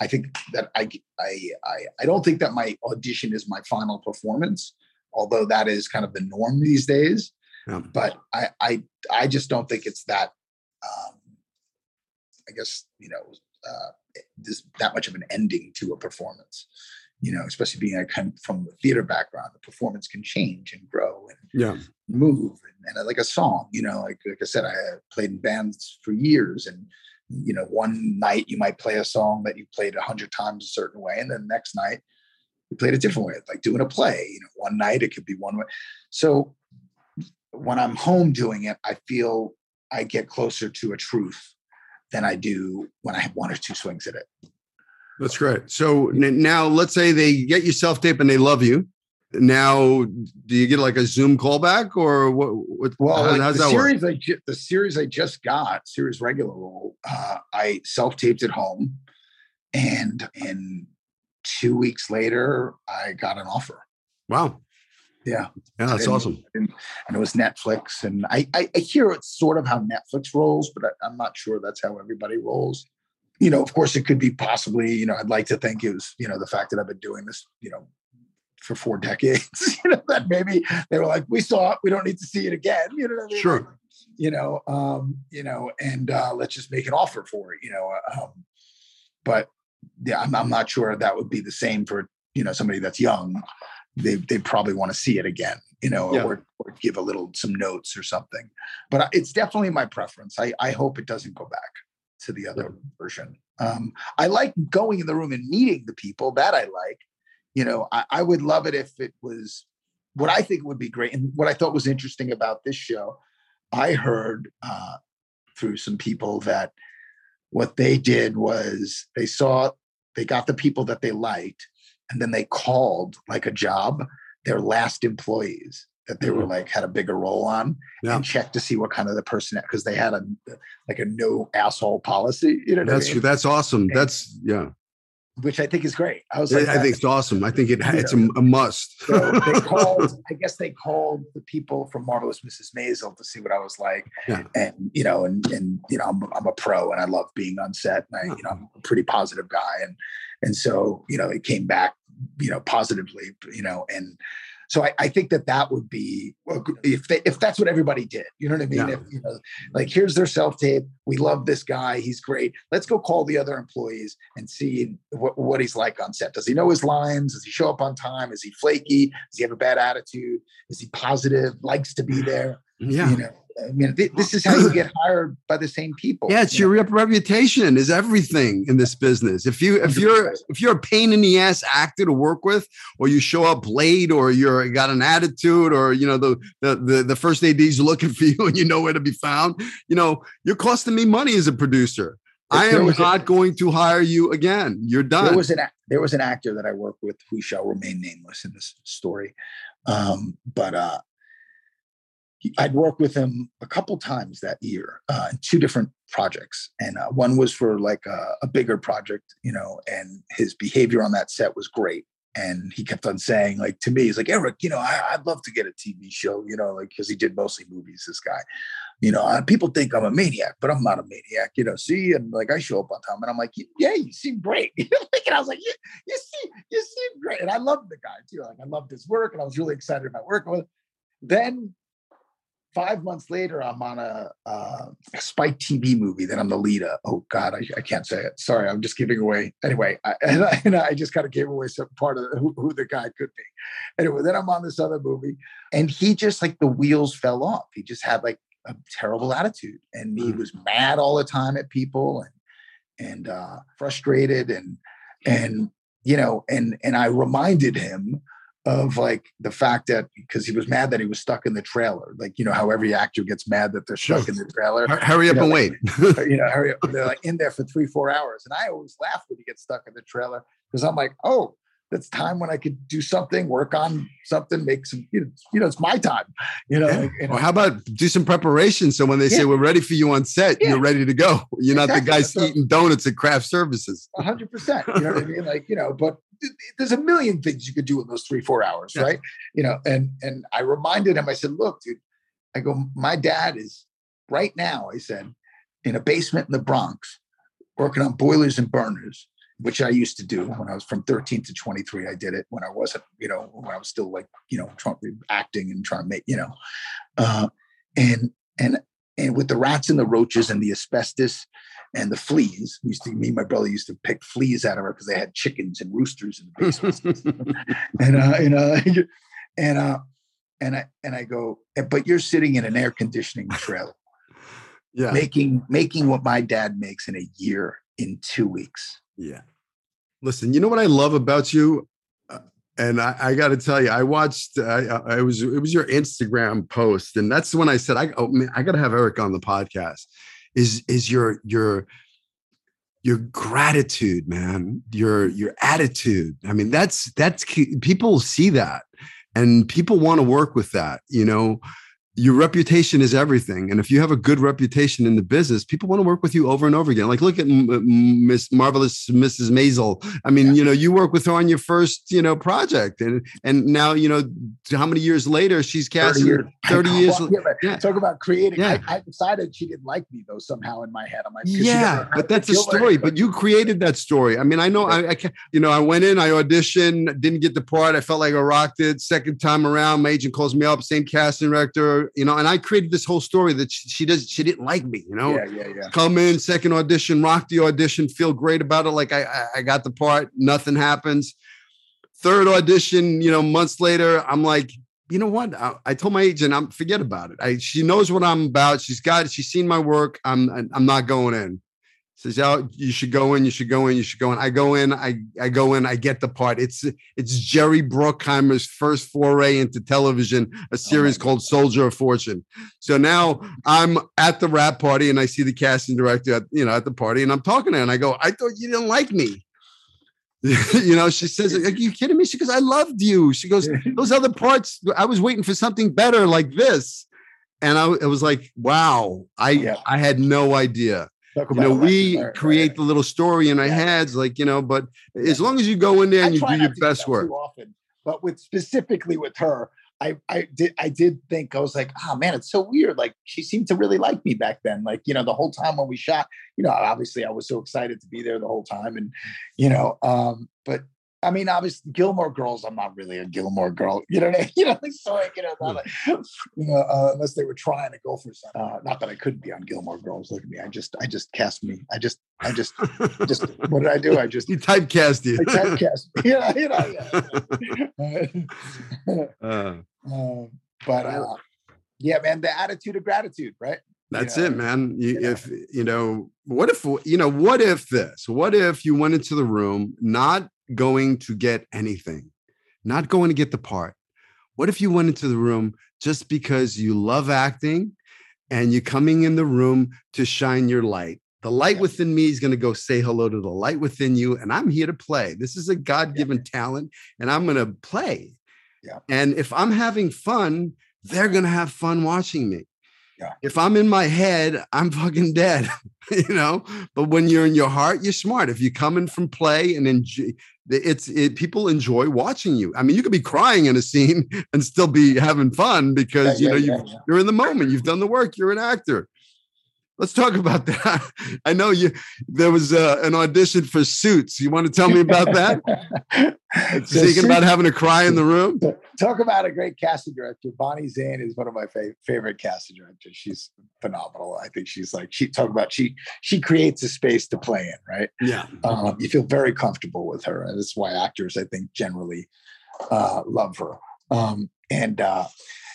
I think that I I I, I don't think that my audition is my final performance, although that is kind of the norm these days. Yeah. But I I I just don't think it's that. Um, I guess you know uh, this that much of an ending to a performance. You know, especially being I come from a theater background, the performance can change and grow and yeah. move and, and like a song. You know, like like I said, I played in bands for years, and you know, one night you might play a song that you played a hundred times a certain way, and then the next night you played a different way, like doing a play. You know, one night it could be one way. So when I'm home doing it, I feel I get closer to a truth than I do when I have one or two swings at it. That's great. So now let's say they get you self tape and they love you. Now, do you get like a Zoom callback or what? what well, how, like the series work? I ju- the series I just got, series regular role, uh, I self taped at home, and in two weeks later, I got an offer. Wow. Yeah. Yeah, that's and, awesome. And, and, it was Netflix. And I, I, I, hear it's sort of how Netflix rolls, but I, I'm not sure that's how everybody rolls. You know, of course, it could be possibly, you know, I'd like to think it was, you know, the fact that I've been doing this, you know, for four <laughs> decades, you know, that maybe they were like, we saw it, we don't need to see it again. You know I mean? Sure. you know, um, you know, and uh, let's just make an offer for it, you know. Um, but yeah, I'm, I'm not sure that would be the same for, you know, somebody that's young they they probably want to see it again, you know, yeah. or, or give a little some notes or something. But it's definitely my preference. I I hope it doesn't go back to the other yeah. version. Um, I like going in the room and meeting the people that I like. You know, I, I would love it if it was what I think would be great, and what I thought was interesting about this show. I heard uh, through some people that what they did was they saw they got the people that they liked and then they called like a job their last employees that they were mm-hmm. like had a bigger role on yeah. and checked to see what kind of the person because they had a like a no asshole policy. You know, that's I mean? that's awesome. And, that's yeah. Which I think is great. I was like, I think it's awesome. I think it it's a, a, must. so they <laughs> called. I guess they called the people from Marvelous Mrs. Maisel to see what I was like, yeah. and you know, and and you know, I'm I'm a pro and I love being on set, and I you know uh-huh. I'm a pretty positive guy, and and so you know it came back you know positively you know and so I, I think that that would be if they, if that's what everybody did, you know what I mean? Yeah. If you know, like here's their self tape. We love this guy. He's great. Let's go call the other employees and see what, what he's like on set. Does he know his lines? Does he show up on time? Is he flaky? Does he have a bad attitude? Is he positive? Likes to be there? Yeah. You know, I mean, th- this is how you get hired by the same people. Yeah, it's you your know? reputation is everything in this business. If you if you're if you're a pain in the ass actor to work with, or you show up late, or you're got an attitude, or you know the the the, the first AD's looking <laughs> for you and you know where to be found, you know you're costing me money as a producer. If I am not a, going to hire you again. You're done. There was an there was an actor that I worked with who shall remain nameless in this story, um, but uh, I'd worked with him a couple times that year uh, in two different projects, and uh, one was for like a, a, bigger project, you know. And his behavior on that set was great, and he kept on saying, like to me, he's like Erik, you know, I, would love to get a TV show, you know, like because he did mostly movies. This guy, you know, uh, people think I'm a maniac, but I'm not a maniac, you know. See, and like I show up on time, and I'm like, yeah, you seem great, <laughs> and I was like, you, you seem you seem great, and I loved the guy too. Like I loved his work, and I was really excited about working with. Him. Then five months later, I'm on a, uh, a Spike TV movie that I'm the lead of. Oh God, I, I, can't say it. Sorry, I'm just giving away. Anyway, I, <laughs> and, I, and I just kind of gave away some part of who, who, the guy could be. Anyway, then I'm on this other movie, and he just like the wheels fell off. He just had like a terrible attitude, and he mm. was mad all the time at people and and uh, frustrated and and you know and and I reminded him of like the fact that because he was mad that he was stuck in the trailer, like you know how every actor gets mad that they're stuck in the trailer. Hurry up you know, and wait. <laughs> you know, hurry up. They're like in there for three, four hours, and I always laugh when he gets stuck in the trailer because I'm like, oh, that's time when I could do something, work on something, make some, you know, you know it's my time, you know. Yeah. Like, you know. Well, how about do some preparation so when they yeah. say we're ready for you on set, yeah. you're ready to go. You're exactly. not the guy so, eating donuts at craft services. hundred percent. You know what I mean? Like, you know, but there's a million things you could do in those three, four hours, right? You know, and and I reminded him, I said, look, dude, I go, my dad is right now, I said, in a basement in the Bronx, working on boilers and burners, which I used to do when I was from 13 to 23. I did it when I wasn't, you know, when I was still like, you know, trying, acting and trying to make, you know, uh, and and and with the rats and the roaches and the asbestos and the fleas, we used to me and my brother used to pick fleas out of her because they had chickens and roosters in the basement. <laughs> and uh, and uh, <laughs> and uh, and I and I go, but you're sitting in an air conditioning trailer, yeah, making making what my dad makes in a year in two weeks. Yeah. Listen, you know what I love about you? Uh, and I, I got to tell you, I watched. I, I was. It was your Instagram post, and that's when I said, "I oh man, I got to have Erik on the podcast." Is is your your your gratitude, man? Your mm. your attitude. I mean, that's that's people see that, and people want to work with that. You know, your reputation is everything. And if you have a good reputation in the business, people want to work with you over and over again. Like look at Miss Marvelous Mrs. Maisel. I mean, yeah. you know, you work with her on your first, you know, project, and and now you know how many years later she's casting. 30 years. 30 years well, yeah, yeah. Talk about creating. Yeah. I, I, decided she didn't like me though somehow in my head. I'm like, yeah, but that's a story. But you created that story. I mean, I know. I, I can, you know, I went in, I auditioned, didn't get the part. I felt like I rocked it. Second time around, my agent calls me up, same casting director you know, and I created this whole story that she, she does, she didn't like me, you know, yeah, yeah, yeah. come in second audition, rock the audition, feel great about it. Like I, I got the part, nothing happens. Third audition, you know, months later, I'm like, you know what? I, I, told my agent, I'm forget about it. I, she knows what I'm about. She's got, she's seen my work. I'm, I'm not going in says, "Oh, you should go in. You should go in. You should go in." I go in. I I go in. I get the part. It's it's Jerry Bruckheimer's first foray into television, a oh series oh called Soldier of Fortune. So now I'm at the wrap party and I see the casting director at you know at the party and I'm talking to her and I go, "I thought you didn't like me." <laughs> you know, she says, "Are you kidding me?" She goes, "I loved you." She goes, "Those other parts, I was waiting for something better like this." And I it was like, wow, I yeah. I had no idea you know, we create right. the little story in our yeah. heads, like you know. But yeah. as long as you go in there and I you do your best work, often, but with specifically with her, I I did I did think I was like, oh man, it's so weird. Like she seemed to really like me back then. Like you know, the whole time when we shot, you know, obviously I was so excited to be there the whole time, and you know, um, but I mean, obviously, Gilmore Girls. I'm not really a Gilmore Girl. You know, <laughs> you know, so like, you know, like, you know, uh, unless they were trying to go for something. Uh, not that I couldn't be on Gilmore Girls. Look at me. I just, I just cast me. I just, I just, just. <laughs> What did I do? I just you typecast you. I typecast. <laughs> Yeah, you know, yeah. uh, um, but uh, yeah, man, the attitude of gratitude, right? That's it, man. You, yeah. If you know, what if you know, what if this? What if you went into the room not going to get anything, not going to get the part. What if you went into the room just because you love acting and you're coming in the room to shine your light? The light yeah. within me is going to go say hello to the light within you, and I'm here to play. This is a God given yeah. talent, and I'm going to play. Yeah. And if I'm having fun, they're going to have fun watching me. Yeah. If I'm in my head, I'm fucking dead, <laughs> you know. But when you're in your heart, you're smart. If you're coming from play and enjoy, it's it, people enjoy watching you. I mean, you could be crying in a scene <laughs> and still be having fun because yeah, you know yeah, you, you're in the moment. You've done the work. You're an actor. Let's talk <laughs> about that. I know you. There was uh, an audition for Suits. You want to tell me about that? <laughs> Thinking about having to cry in the room. Talk about a great casting director. Bonnie Zane is one of my fav- favorite casting directors. She's phenomenal. I think she's like she talk about she she creates a space to play in. Right. Yeah. Um, you feel very comfortable with her, and that's why actors I think generally uh, love her. Um, and uh,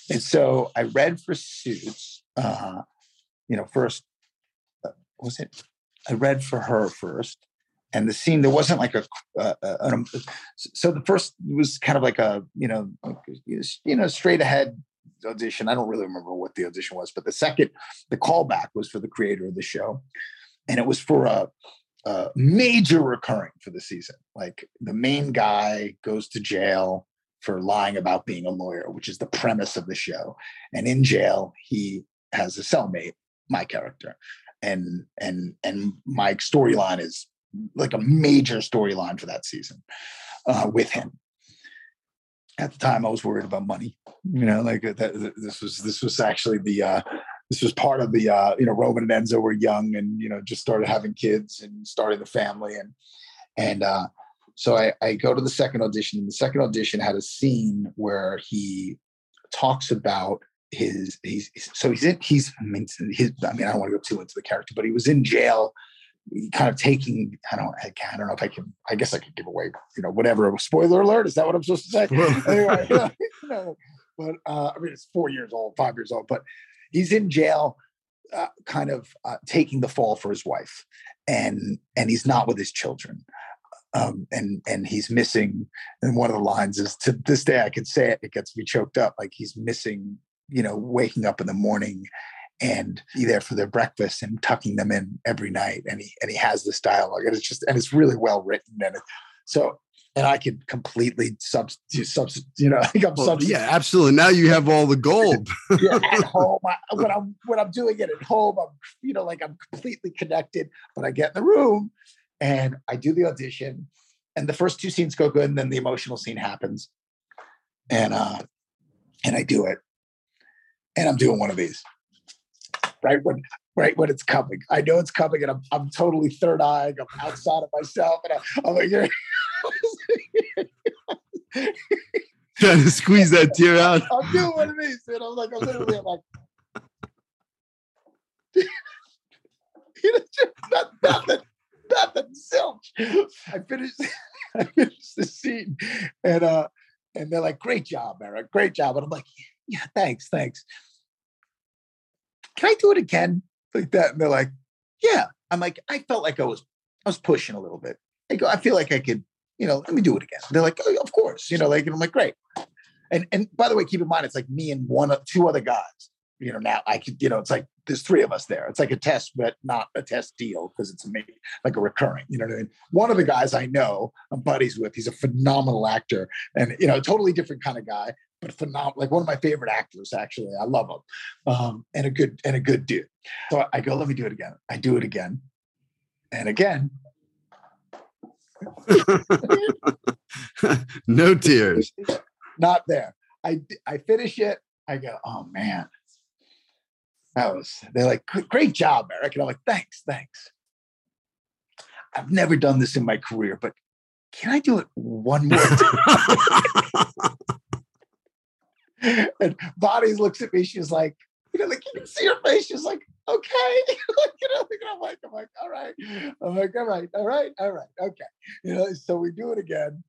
and so I read for Suits. Uh, you know, first was it? I read for her first, and the scene there wasn't like a, uh, uh, so the first was kind of like a you know you know straight ahead audition. I don't really remember what the audition was, but the second the callback was for the creator of the show, and it was for a, a major recurring for the season. Like the main guy goes to jail for lying about being a lawyer, which is the premise of the show, and in jail he has a cellmate, my character, and and and my storyline is like a major storyline for that season uh, with him. At the time, I was worried about money. You know, like that. This was this was actually the uh, this was part of the uh, you know Roman and Enzo were young and you know just started having kids and starting the family and and uh, so I, I go to the second audition and the second audition had a scene where he talks about his he's so he's in he's I mean his I mean I don't want to go too into the character but he was in jail kind of taking I don't I, I don't know if I can I guess I could give away you know whatever spoiler alert is that what I'm supposed to say? <laughs> Anyway <laughs> you know, but uh, I mean it's four years old five years old but he's in jail uh, kind of uh, taking the fall for his wife and and he's not with his children. Um, and and he's missing and one of the lines is to this day I can say it it gets me choked up like he's missing you know waking up in the morning and be there for their breakfast and tucking them in every night. And he and he has this dialogue, and it's just and it's really well written. And it, so and I could completely substitute, substitute you know, <laughs> I think I'm well, yeah, absolutely. Now you have all the gold. <laughs> <laughs> yeah, at home, I, when I'm when I'm doing it at home, I'm you know like I'm completely connected. But I get in the room and I do the audition, and the first two scenes go good, and then the emotional scene happens, and uh, and I do it, and I'm doing one of these right when right when it's coming. I know it's coming, and I'm I'm totally third eyeing. I'm outside of myself, and I, am like, <laughs> trying to squeeze that tear out. I'm doing one of these, and I'm like, I'm literally, I'm like. <laughs> you know, just not, nothing, nothing, zilch. I finished, <laughs> I finished the scene, and uh, and they're like, "Great job, Erik, great job," and I'm like, "Yeah, thanks, thanks." Can I do it again? Like that. And they're like, yeah. I'm like, I felt like I was, I was pushing a little bit. I go, I feel like I could, you know, let me do it again. They're like, oh, of course, you know, like, and I'm like, great. And, and by the way, keep in mind, it's like me and one, two other guys, you know, now I could, you know, it's like, there's three of us there. It's like a test, but not a test deal because it's me, like a recurring. You know what I mean? One of the guys I know, I'm buddies with. He's a phenomenal actor, and you know, totally different kind of guy but phenomenal, like one of my favorite actors. Actually, I love him, um, and a good and a good dude. So I go, let me do it again. I do it again, and again. <laughs> no tears. <laughs> Not there. I I finish it. I go, oh man, that was. They're like, great job, Erik, and I'm like, thanks, thanks. I've never done this in my career, but can I do it one more <laughs> time? and Bonnie looks at me. She's like, you know, like you can see her face. She's like, okay. <laughs> you know, I'm like, I'm like, all right. I'm like, all right, all right, all right, okay. You know, so we do it again.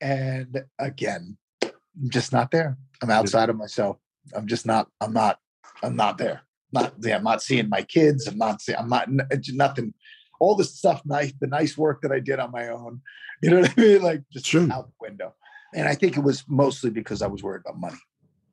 And again, I'm just not there. I'm outside of myself. I'm just not, I'm not, I'm not there. Not yeah, I'm not seeing my kids. I'm not seeing, I'm not nothing. All the stuff, nice, the nice work that I did on my own. <laughs> You know what I mean? Like just True. out the window. And I think it was mostly because I was worried about money.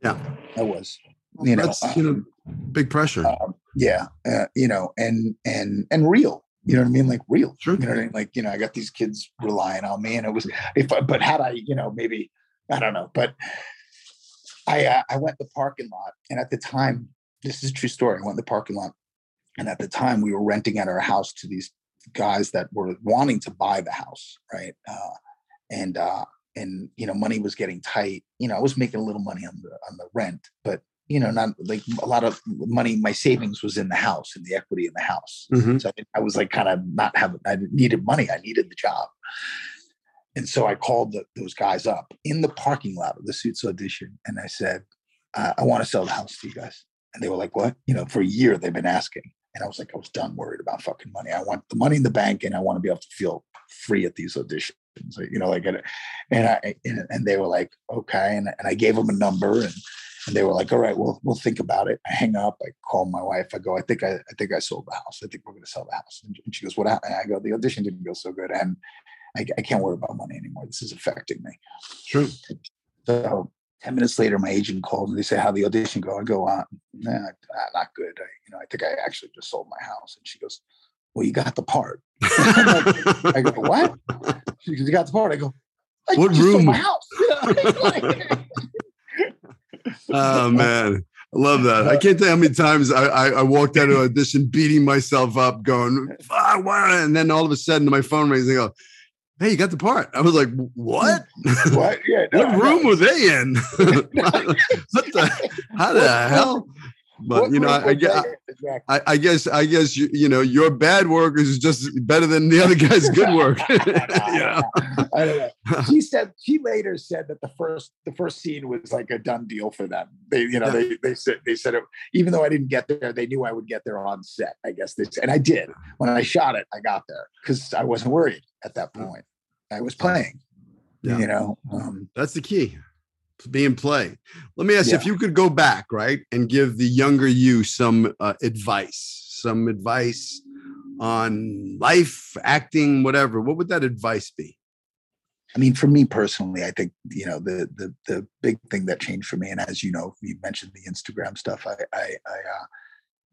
Yeah, I was. You know, That's, you know, big pressure. Um, yeah, uh, you know, and and and real. You know what I mean? Like real. Sure. You know what I mean? Like you know, I got these kids relying on me, and it was if. But had I, you know, maybe I don't know, but I uh, I went the parking lot, and at the time, this is a true story. I went in the parking lot, and at the time, we were renting at our house to these guys that were wanting to buy the house, right? Uh, and uh, and you know money was getting tight you know i was making a little money on the on the rent but you know not like a lot of money my savings was in the house and the equity in the house mm-hmm. so I, I, was like kind of not having i needed money i needed the job and so i called the, those guys up in the parking lot of the suits audition and i said uh, i want to sell the house to you guys and they were like what you know for a year they've been asking and i was like i was done worried about fucking money i want the money in the bank and i want to be able to feel free at these auditions you know, like, and I, and, and they were like, okay. And, and I gave them a number and, and they were like, all right, well, we'll think about it. I hang up. I call my wife. I go, I think I, I think I sold the house. I think we're going to sell the house. And she goes, what happened? I go, the audition didn't go so good. And I, I can't worry about money anymore. This is affecting me. True. So 10 minutes later, my agent called and they say, how the audition go? I go, uh, nah, not good. I, you know, I think I actually just sold my house. And she goes, well, you got the part. <laughs> I go, what? She goes, you got the part. I go, I what room? my house. <laughs> <laughs> oh man. I love that. I can't tell you how many times I, I, I walked out of an audition beating myself up, going, "Ah," and then all of a sudden my phone rings and I go, Hey, you got the part. I was like, What? <laughs> What? Yeah, <laughs> no, what room were they in? <laughs> what the how the hell? but you know, I, I, guess, I, I, guess, I guess, you, you know, your bad work is just better than the other guy's good work. I don't know. She said she later said that the first the first scene was like a done deal for them. They, you know, they they said they said it. Even though I didn't get there, they knew I would get there on set. I guess they and I did. When I shot it, I got there because I wasn't worried at that point. I was playing. Yeah. You know, um, that's the key. Being in play. Let me ask yeah. you if you could go back, right, and give the younger you some uh, advice, some advice on life, acting, whatever. What would that advice be? I mean, for me personally, I think you know the the the big thing that changed for me, and as you know, you mentioned the Instagram stuff. I I, I uh,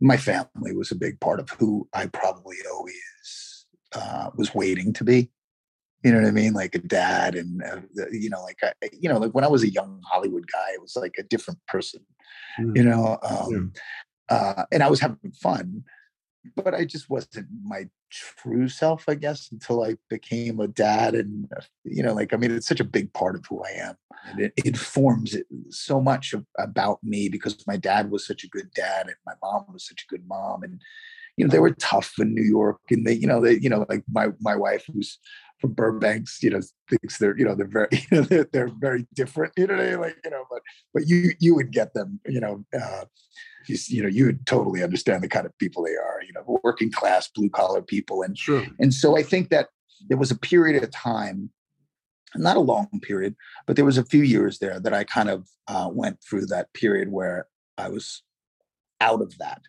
my family was a big part of who I probably always uh, was waiting to be you know what I mean? Like a dad, and uh, you know, like I, you know, like when I was a young Hollywood guy, it was like a different person, mm. you know. Um, yeah. uh, and I was having fun, but I just wasn't my true self, I guess, until I became a dad. And uh, you know, like I mean, it's such a big part of who I am, and it informs it so much of, about me because my dad was such a good dad, and my mom was such a good mom, and you know, they were tough in New York, and they, you know, they, you know, like my my wife who's from Burbanks, you know, thinks they're, you know, they're very, you know, they're, they're very different, you know, like, you know, but, but you, you would get them, you know, uh, you, you know, you would totally understand the kind of people they are, you know, working class, blue collar people. And, sure. and so I think that there was a period of time, not a long period, but there was a few years there that I kind of uh, went through that period where I was out of that,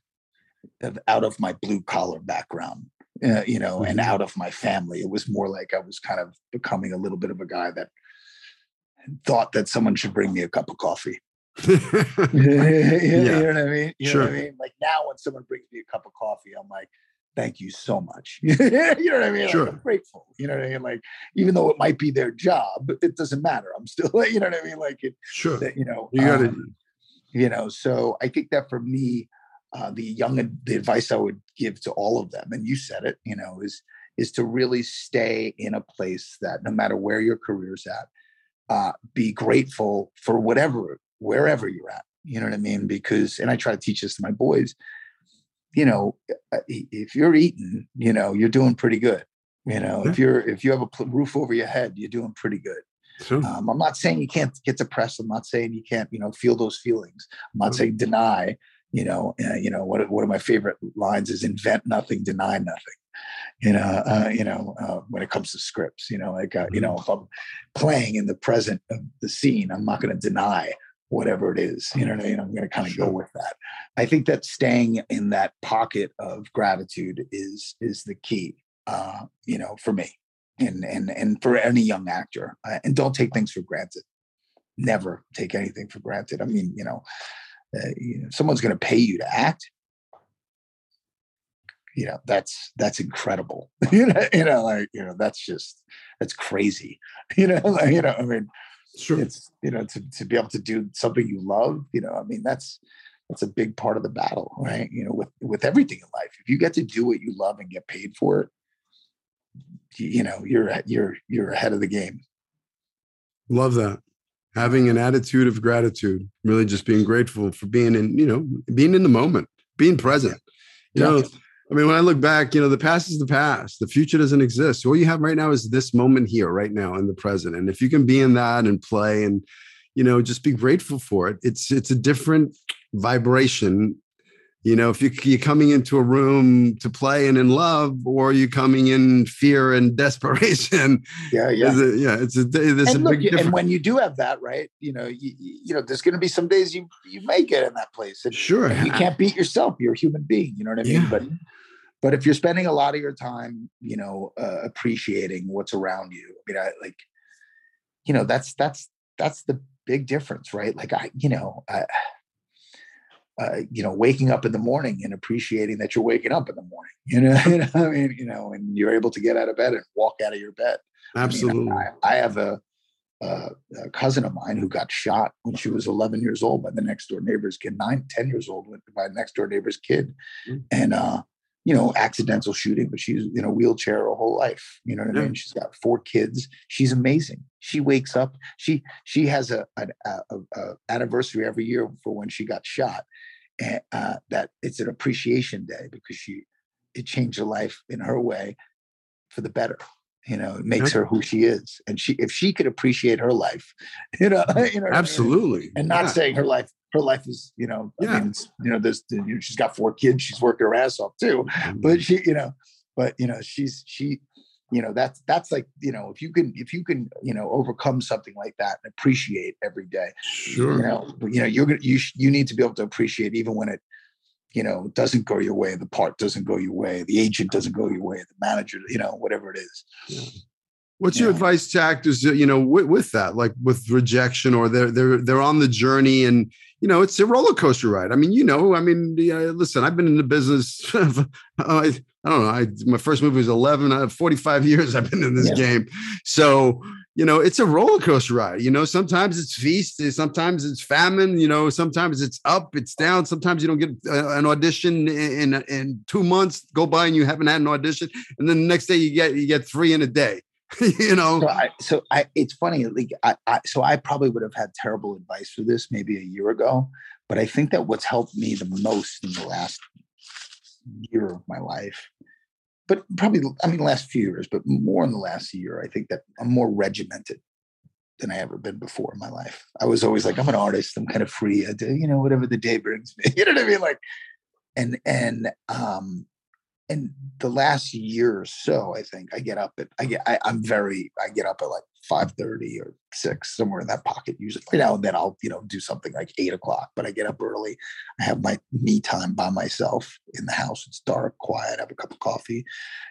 out of my blue collar background uh, you know, and mm-hmm. out of my family. It was more like I was kind of becoming a little bit of a guy that thought that someone should bring me a cup of coffee. <laughs> you, <laughs> know what I mean? You sure. know what I mean? Like now, when someone brings me a cup of coffee, I'm like, thank you so much. <laughs> you know what I mean? Sure. Like, I'm grateful. You know what I mean? Like, even though it might be their job, it doesn't matter. I'm still, you know what I mean? Like it, sure. That, you know, you got to, um, you know, so I think that for me, uh, the young the advice I would give to all of them, and you said it, you know, is is to really stay in a place that no matter where your career's at, uh, be grateful for whatever wherever you're at. You know what I mean? Because and I try to teach this to my boys. You know, uh, if you're eating, you know, you're doing pretty good. You know, if you're if you have a roof over your head, you're doing pretty good. Sure. Um, I'm not saying you can't get depressed. I'm not saying you can't, you know, feel those feelings. I'm not saying deny you know, uh, you know, what one of my favorite lines is invent nothing, deny nothing. You know, uh, you know, uh, when it comes to scripts, you know, like uh, you know, if I'm playing in the present of the scene, I'm not going to deny whatever it is. You know what I mean? I'm going to kind of sure. go with that. I think that staying in that pocket of gratitude is is the key. Uh, you know, for me, and and and for any young actor, uh, and don't take things for granted. Never take anything for granted. I mean, you know, uh, you know, someone's going to pay you to act. You know that's that's incredible. <laughs> You know you know like you know that's just that's crazy. <laughs> You know like, you know i mean sure. it's you know to, to be able to do something you love you know i mean that's that's a big part of the battle right? You know with with everything in life if you get to do what you love and get paid for it you know you're you're you're ahead of the game. Love that having an attitude of gratitude, really just being grateful for being in, you know, being in the moment, being present. You yeah. know, I mean, when I look back, you know, the past is the past. The future doesn't exist. All you have right now is this moment here, right now, in the present. And if you can be in that and play and, you know, just be grateful for it, it's it's a different vibration you know if you, you're coming into a room to play and in love or you're coming in fear and <laughs> desperation yeah yeah. yeah it's a there's and a look, big and when you do have that right you know you, you know there's going to be some days you you may get in that place and, sure. and you can't beat yourself you're a human being you know what i mean? Yeah. but but if you're spending a lot of your time you know uh, appreciating what's around you i mean I, like you know that's that's that's the big difference right? Like i you know I, uh, you know, waking up in the morning and appreciating that you're waking up in the morning. <laughs> You know, you know I mean, you know, and you're able to get out of bed and walk out of your bed. Absolutely. I, mean, I, I have a, a, a, cousin of mine who got shot when she was 11 years old by the next door neighbor's kid, nine, 10 years old by the next door neighbor's kid. Mm-hmm. And, uh, you know, accidental shooting, but she's in a wheelchair her whole life. You know what yeah. I mean? She's got four kids. She's amazing. She wakes up. She she has a an a, a anniversary every year for when she got shot, uh, that it's an appreciation day because she it changed her life in her way for the better you know it makes her who she is and she if she could appreciate her life <laughs> you know, you know absolutely and not yeah. saying her life her life is you know Yeah. i mean it's, you know there's you know, she's got four kids she's working her ass off too Mm-hmm. but she you know but you know she's she you know that's that's like you know if you can if you can you know overcome something like that and appreciate every day sure you know you know you're gonna you you need to be able to appreciate even when it you know doesn't go your way the part doesn't go your way the agent doesn't go your way the manager you know whatever it is yeah. What's your advice to actors? You know, with, with that, like with rejection, or they're they're they're on the journey, and you know, it's a roller coaster ride. I mean, you know, I mean, yeah, uh, listen, I've been in the business. <laughs> Uh, I, I don't know. I, my first movie was eleven. I have forty five years. I've been in this Yeah. game, so you know, it's a roller coaster ride. You know, sometimes it's feast, eh, sometimes it's famine. You know, sometimes it's up, it's down. Sometimes you don't get uh, an audition in, in in two months go by and you haven't had an audition, and then the next day you get you get three in a day. <laughs> you know, so I, so I it's funny like I, I so I probably would have had terrible advice for this maybe a year ago but I think that what's helped me the most in the last year of my life but probably I mean last few years but more in the last year I think that I'm more regimented than I ever been before in my life. I was always like I'm an artist. I'm kind of free. I do you know whatever the day brings me. <laughs> You know what I mean? Like and and um and the last year or so, I think I get up at I get I, I'm very I get up at like five thirty or six somewhere in that pocket. Usually every now and then I'll you know do something like eight o'clock, but I get up early. I have my me time by myself in the house. It's dark, quiet. I have a cup of coffee,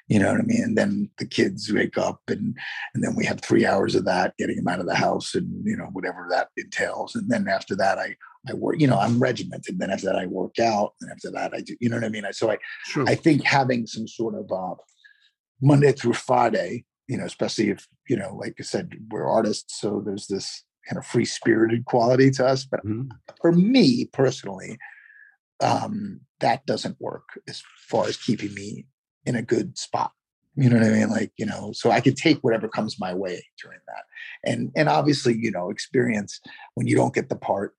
you know what I mean. And then the kids wake up, and and then we have three hours of that, getting them out of the house, and you know whatever that entails. And then after that, I I work. You know, I'm regimented. Then after that, I work out. And after that, I do. You know what I mean. I, so I sure. I think having some sort of uh, Monday through Friday, you know, especially if, you know, like I said, we're artists, so there's this kind of free spirited quality to us. But Mhm. for me personally, um, that doesn't work as far as keeping me in a good spot. You know what I mean? Like, you know, so I could take whatever comes my way during that. And and obviously, you know, experience when you don't get the part,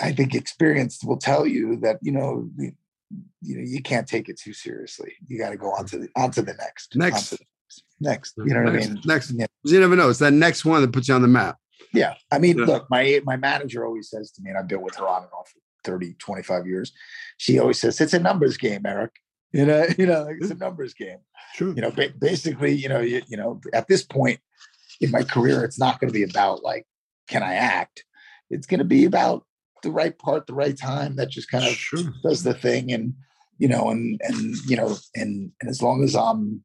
I think experience will tell you that, you know, the- you know, you can't take it too seriously. You got to go on mm-hmm. to the on to the next. Next. the next. Next. You know what next, I mean? Next, Yeah. you never know. It's that next one that puts you on the map. Yeah. I mean, Yeah. look, my my manager always says to me, and I've been with her on and off for 30, 25 years. She always says, it's a numbers game, Erik. <laughs> You know, you know, like it's a numbers game. Sure. You know, ba- basically, you know, you, you know, at this point in my career, it's not going to be about like, can I act? It's going to be about the right part, the right time that just kind of Sure. does the thing and you know and and you know and and as long as i'm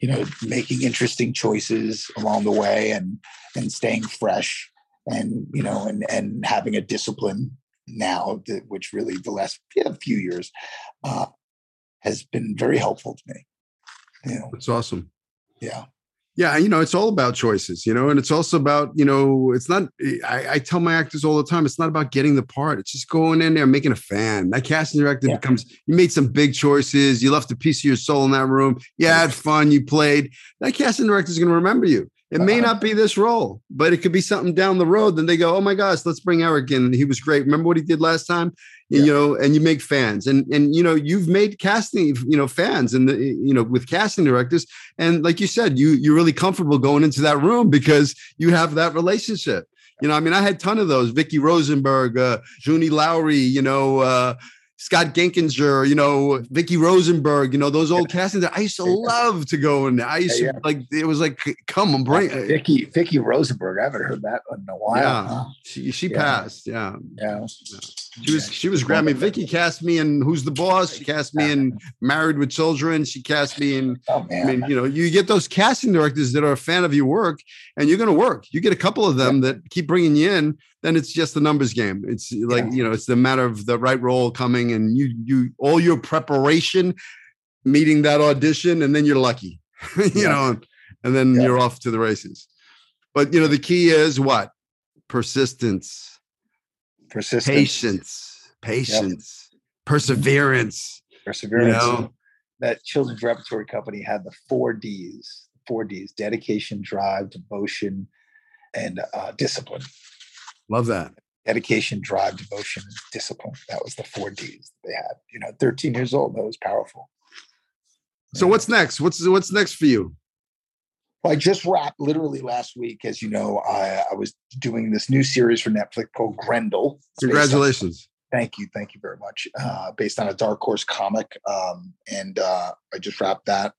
you know making interesting choices along the way and and staying fresh and you know and and having a discipline now that which really the last yeah, few years uh has been very helpful to me you know It's awesome. yeah Yeah, you know, it's all about choices, you know, and it's also about, you know, it's not, I, I tell my actors all the time, it's not about getting the part. It's just going in there, making a fan. That casting director Yeah. becomes, you made some big choices. You left a piece of your soul in that room. You had fun. You played. That casting director is going to remember you. It may not be this role, but it could be something down the road. Then they go, oh my gosh, let's bring Erik in. He was great. Remember what he did last time? Yeah. You know, and you make fans. And, and, you know, you've made casting, you know, fans and, the, you know, with casting directors. And like you said, you you're really comfortable going into that room because you have that relationship. You know, I mean, I had a ton of those. Vicki Rosenberg, uh, Junie Lowry, you know, uh, Scott Genkinger, you know, Vicki Rosenberg, you know, those old castings. That I used to Yeah. love to go in there. I used Yeah, to like it was like, come on, bring it. vicki vicki rosenberg i haven't heard that in a while Yeah. huh? She, she Yeah. passed. Yeah. yeah She was she was Grammy. Vicki cast me in Who's the Boss. She cast me in Married with Children. She cast me in oh man. I mean, you know, you get those casting directors that are a fan of your work, and you're going to work. You get a couple of them that keep bringing you in, then it's just the numbers game. It's like Yeah. you know, it's the matter of the right role coming, and you you all your preparation, meeting that audition, and then you're lucky, <laughs> you Yeah. know, and then Yeah. you're off to the races. But you know, the key is what persistence, persistence patience, patience, perseverance. perseverance. You know, that children's repertory company had the four D's, four D's: dedication, drive, devotion, and uh, discipline. Love that. dedication, drive, devotion, discipline. That was the four D's that they had. You know, 13 years old, that was powerful. So what's next? What's what's next for you? Well, I just wrapped literally last week. As you know, I, I was doing this new series for Netflix called Grendel. Congratulations. On, thank you. Thank you very much. Uh, based on a Dark Horse comic. Um, and uh, I just wrapped that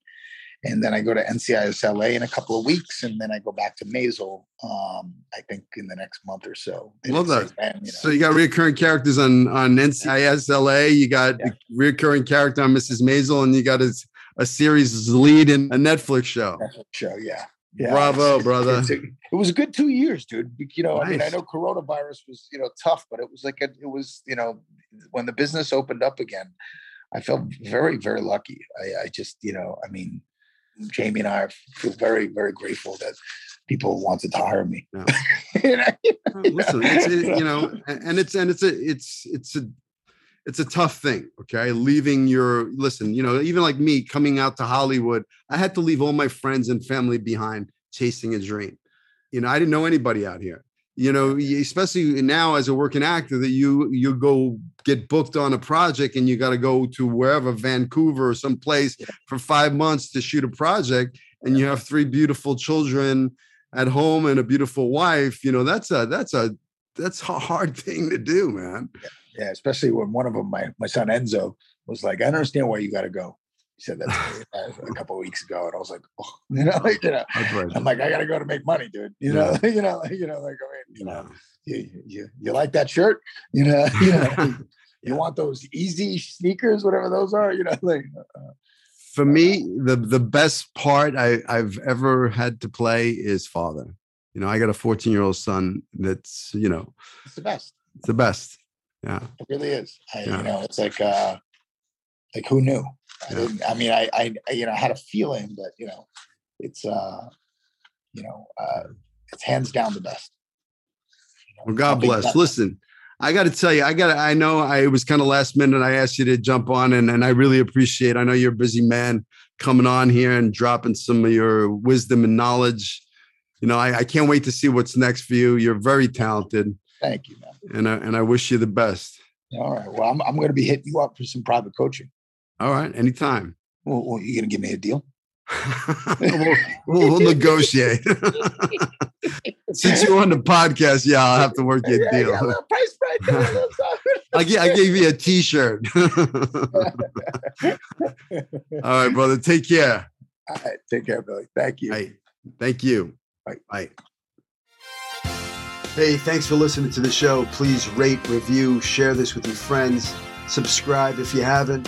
and then I go to NCIS LA in a couple of weeks, and then I go back to Maisel. Um, I think in the next month or so. Love that. you know. So you got recurring characters on on NCIS LA. You got yeah. recurring character on Mrs. Maisel, and you got a, a series lead in a Netflix show. Netflix show, yeah. Yeah, Bravo, brother. A, it was a good two years, dude. You know, nice. I mean, I know coronavirus was, you know, tough, but it was like a, it was, you know, when the business opened up again, I felt very, very lucky. I, I just, you know, I mean, Jamie and I feel very, very grateful that people wanted to hire me. No. <laughs> you know, Listen, it's, it, you know, and it's and it's a it's it's a it's a tough thing. Okay, leaving your listen, you know, even like me coming out to Hollywood, I had to leave all my friends and family behind, chasing a dream. You know, I didn't know anybody out here you know especially now as a working actor that you you go get booked on a project and you got to go to wherever vancouver or someplace for five months to shoot a project and you have three beautiful children at home and a beautiful wife you know that's a that's a that's a hard <laughs> thing to do man. Yeah especially when one of them my, my son enzo was like i understand why you got to go. He said that uh, <laughs> a couple weeks ago, and I was like, oh, <laughs> you know, like, you know, I'm like, I gotta go to make money, dude. You know, you know, you know, like you know, you, you you like that shirt, you know, <laughs> you know, you want those Yeezy sneakers, whatever those are, you know, <laughs> like. Uh, uh for me, the the best part I, I've ever had to play is father. You know, I got a 14 year old son that's, you know, it's the best. It's the best. Yeah. It really is. I, yeah. You know, it's like, uh, like who knew? I yeah. didn't. I mean, I, I, you know, I had a feeling, but you know, it's, uh, you know, uh, it's hands down the best. Well, God bless. Listen, I got to tell you, I got. I know I it was kind of last minute. I asked you to jump on, and and I really appreciate. I know you're a busy man coming on here and dropping some of your wisdom and knowledge. You know, I, I can't wait to see what's next for you. You're very talented. Thank you, man. And I, and I wish you the best. All right. Well, I'm I'm going to be hitting you up for some private coaching. All right, anytime. Well, well you gonna give me a deal? We'll, we'll, we'll, negotiate. <laughs> Since you're on the podcast, yeah, I'll have to work you a deal. Yeah, price. <laughs> I, gave, I gave you a T-shirt. <laughs> All right, brother. Take care. All right, take care, Billy. Thank you. Right. Thank you. Bye. Bye. Hey, thanks for listening to the show. Please rate, review, share this with your friends. Subscribe if you haven't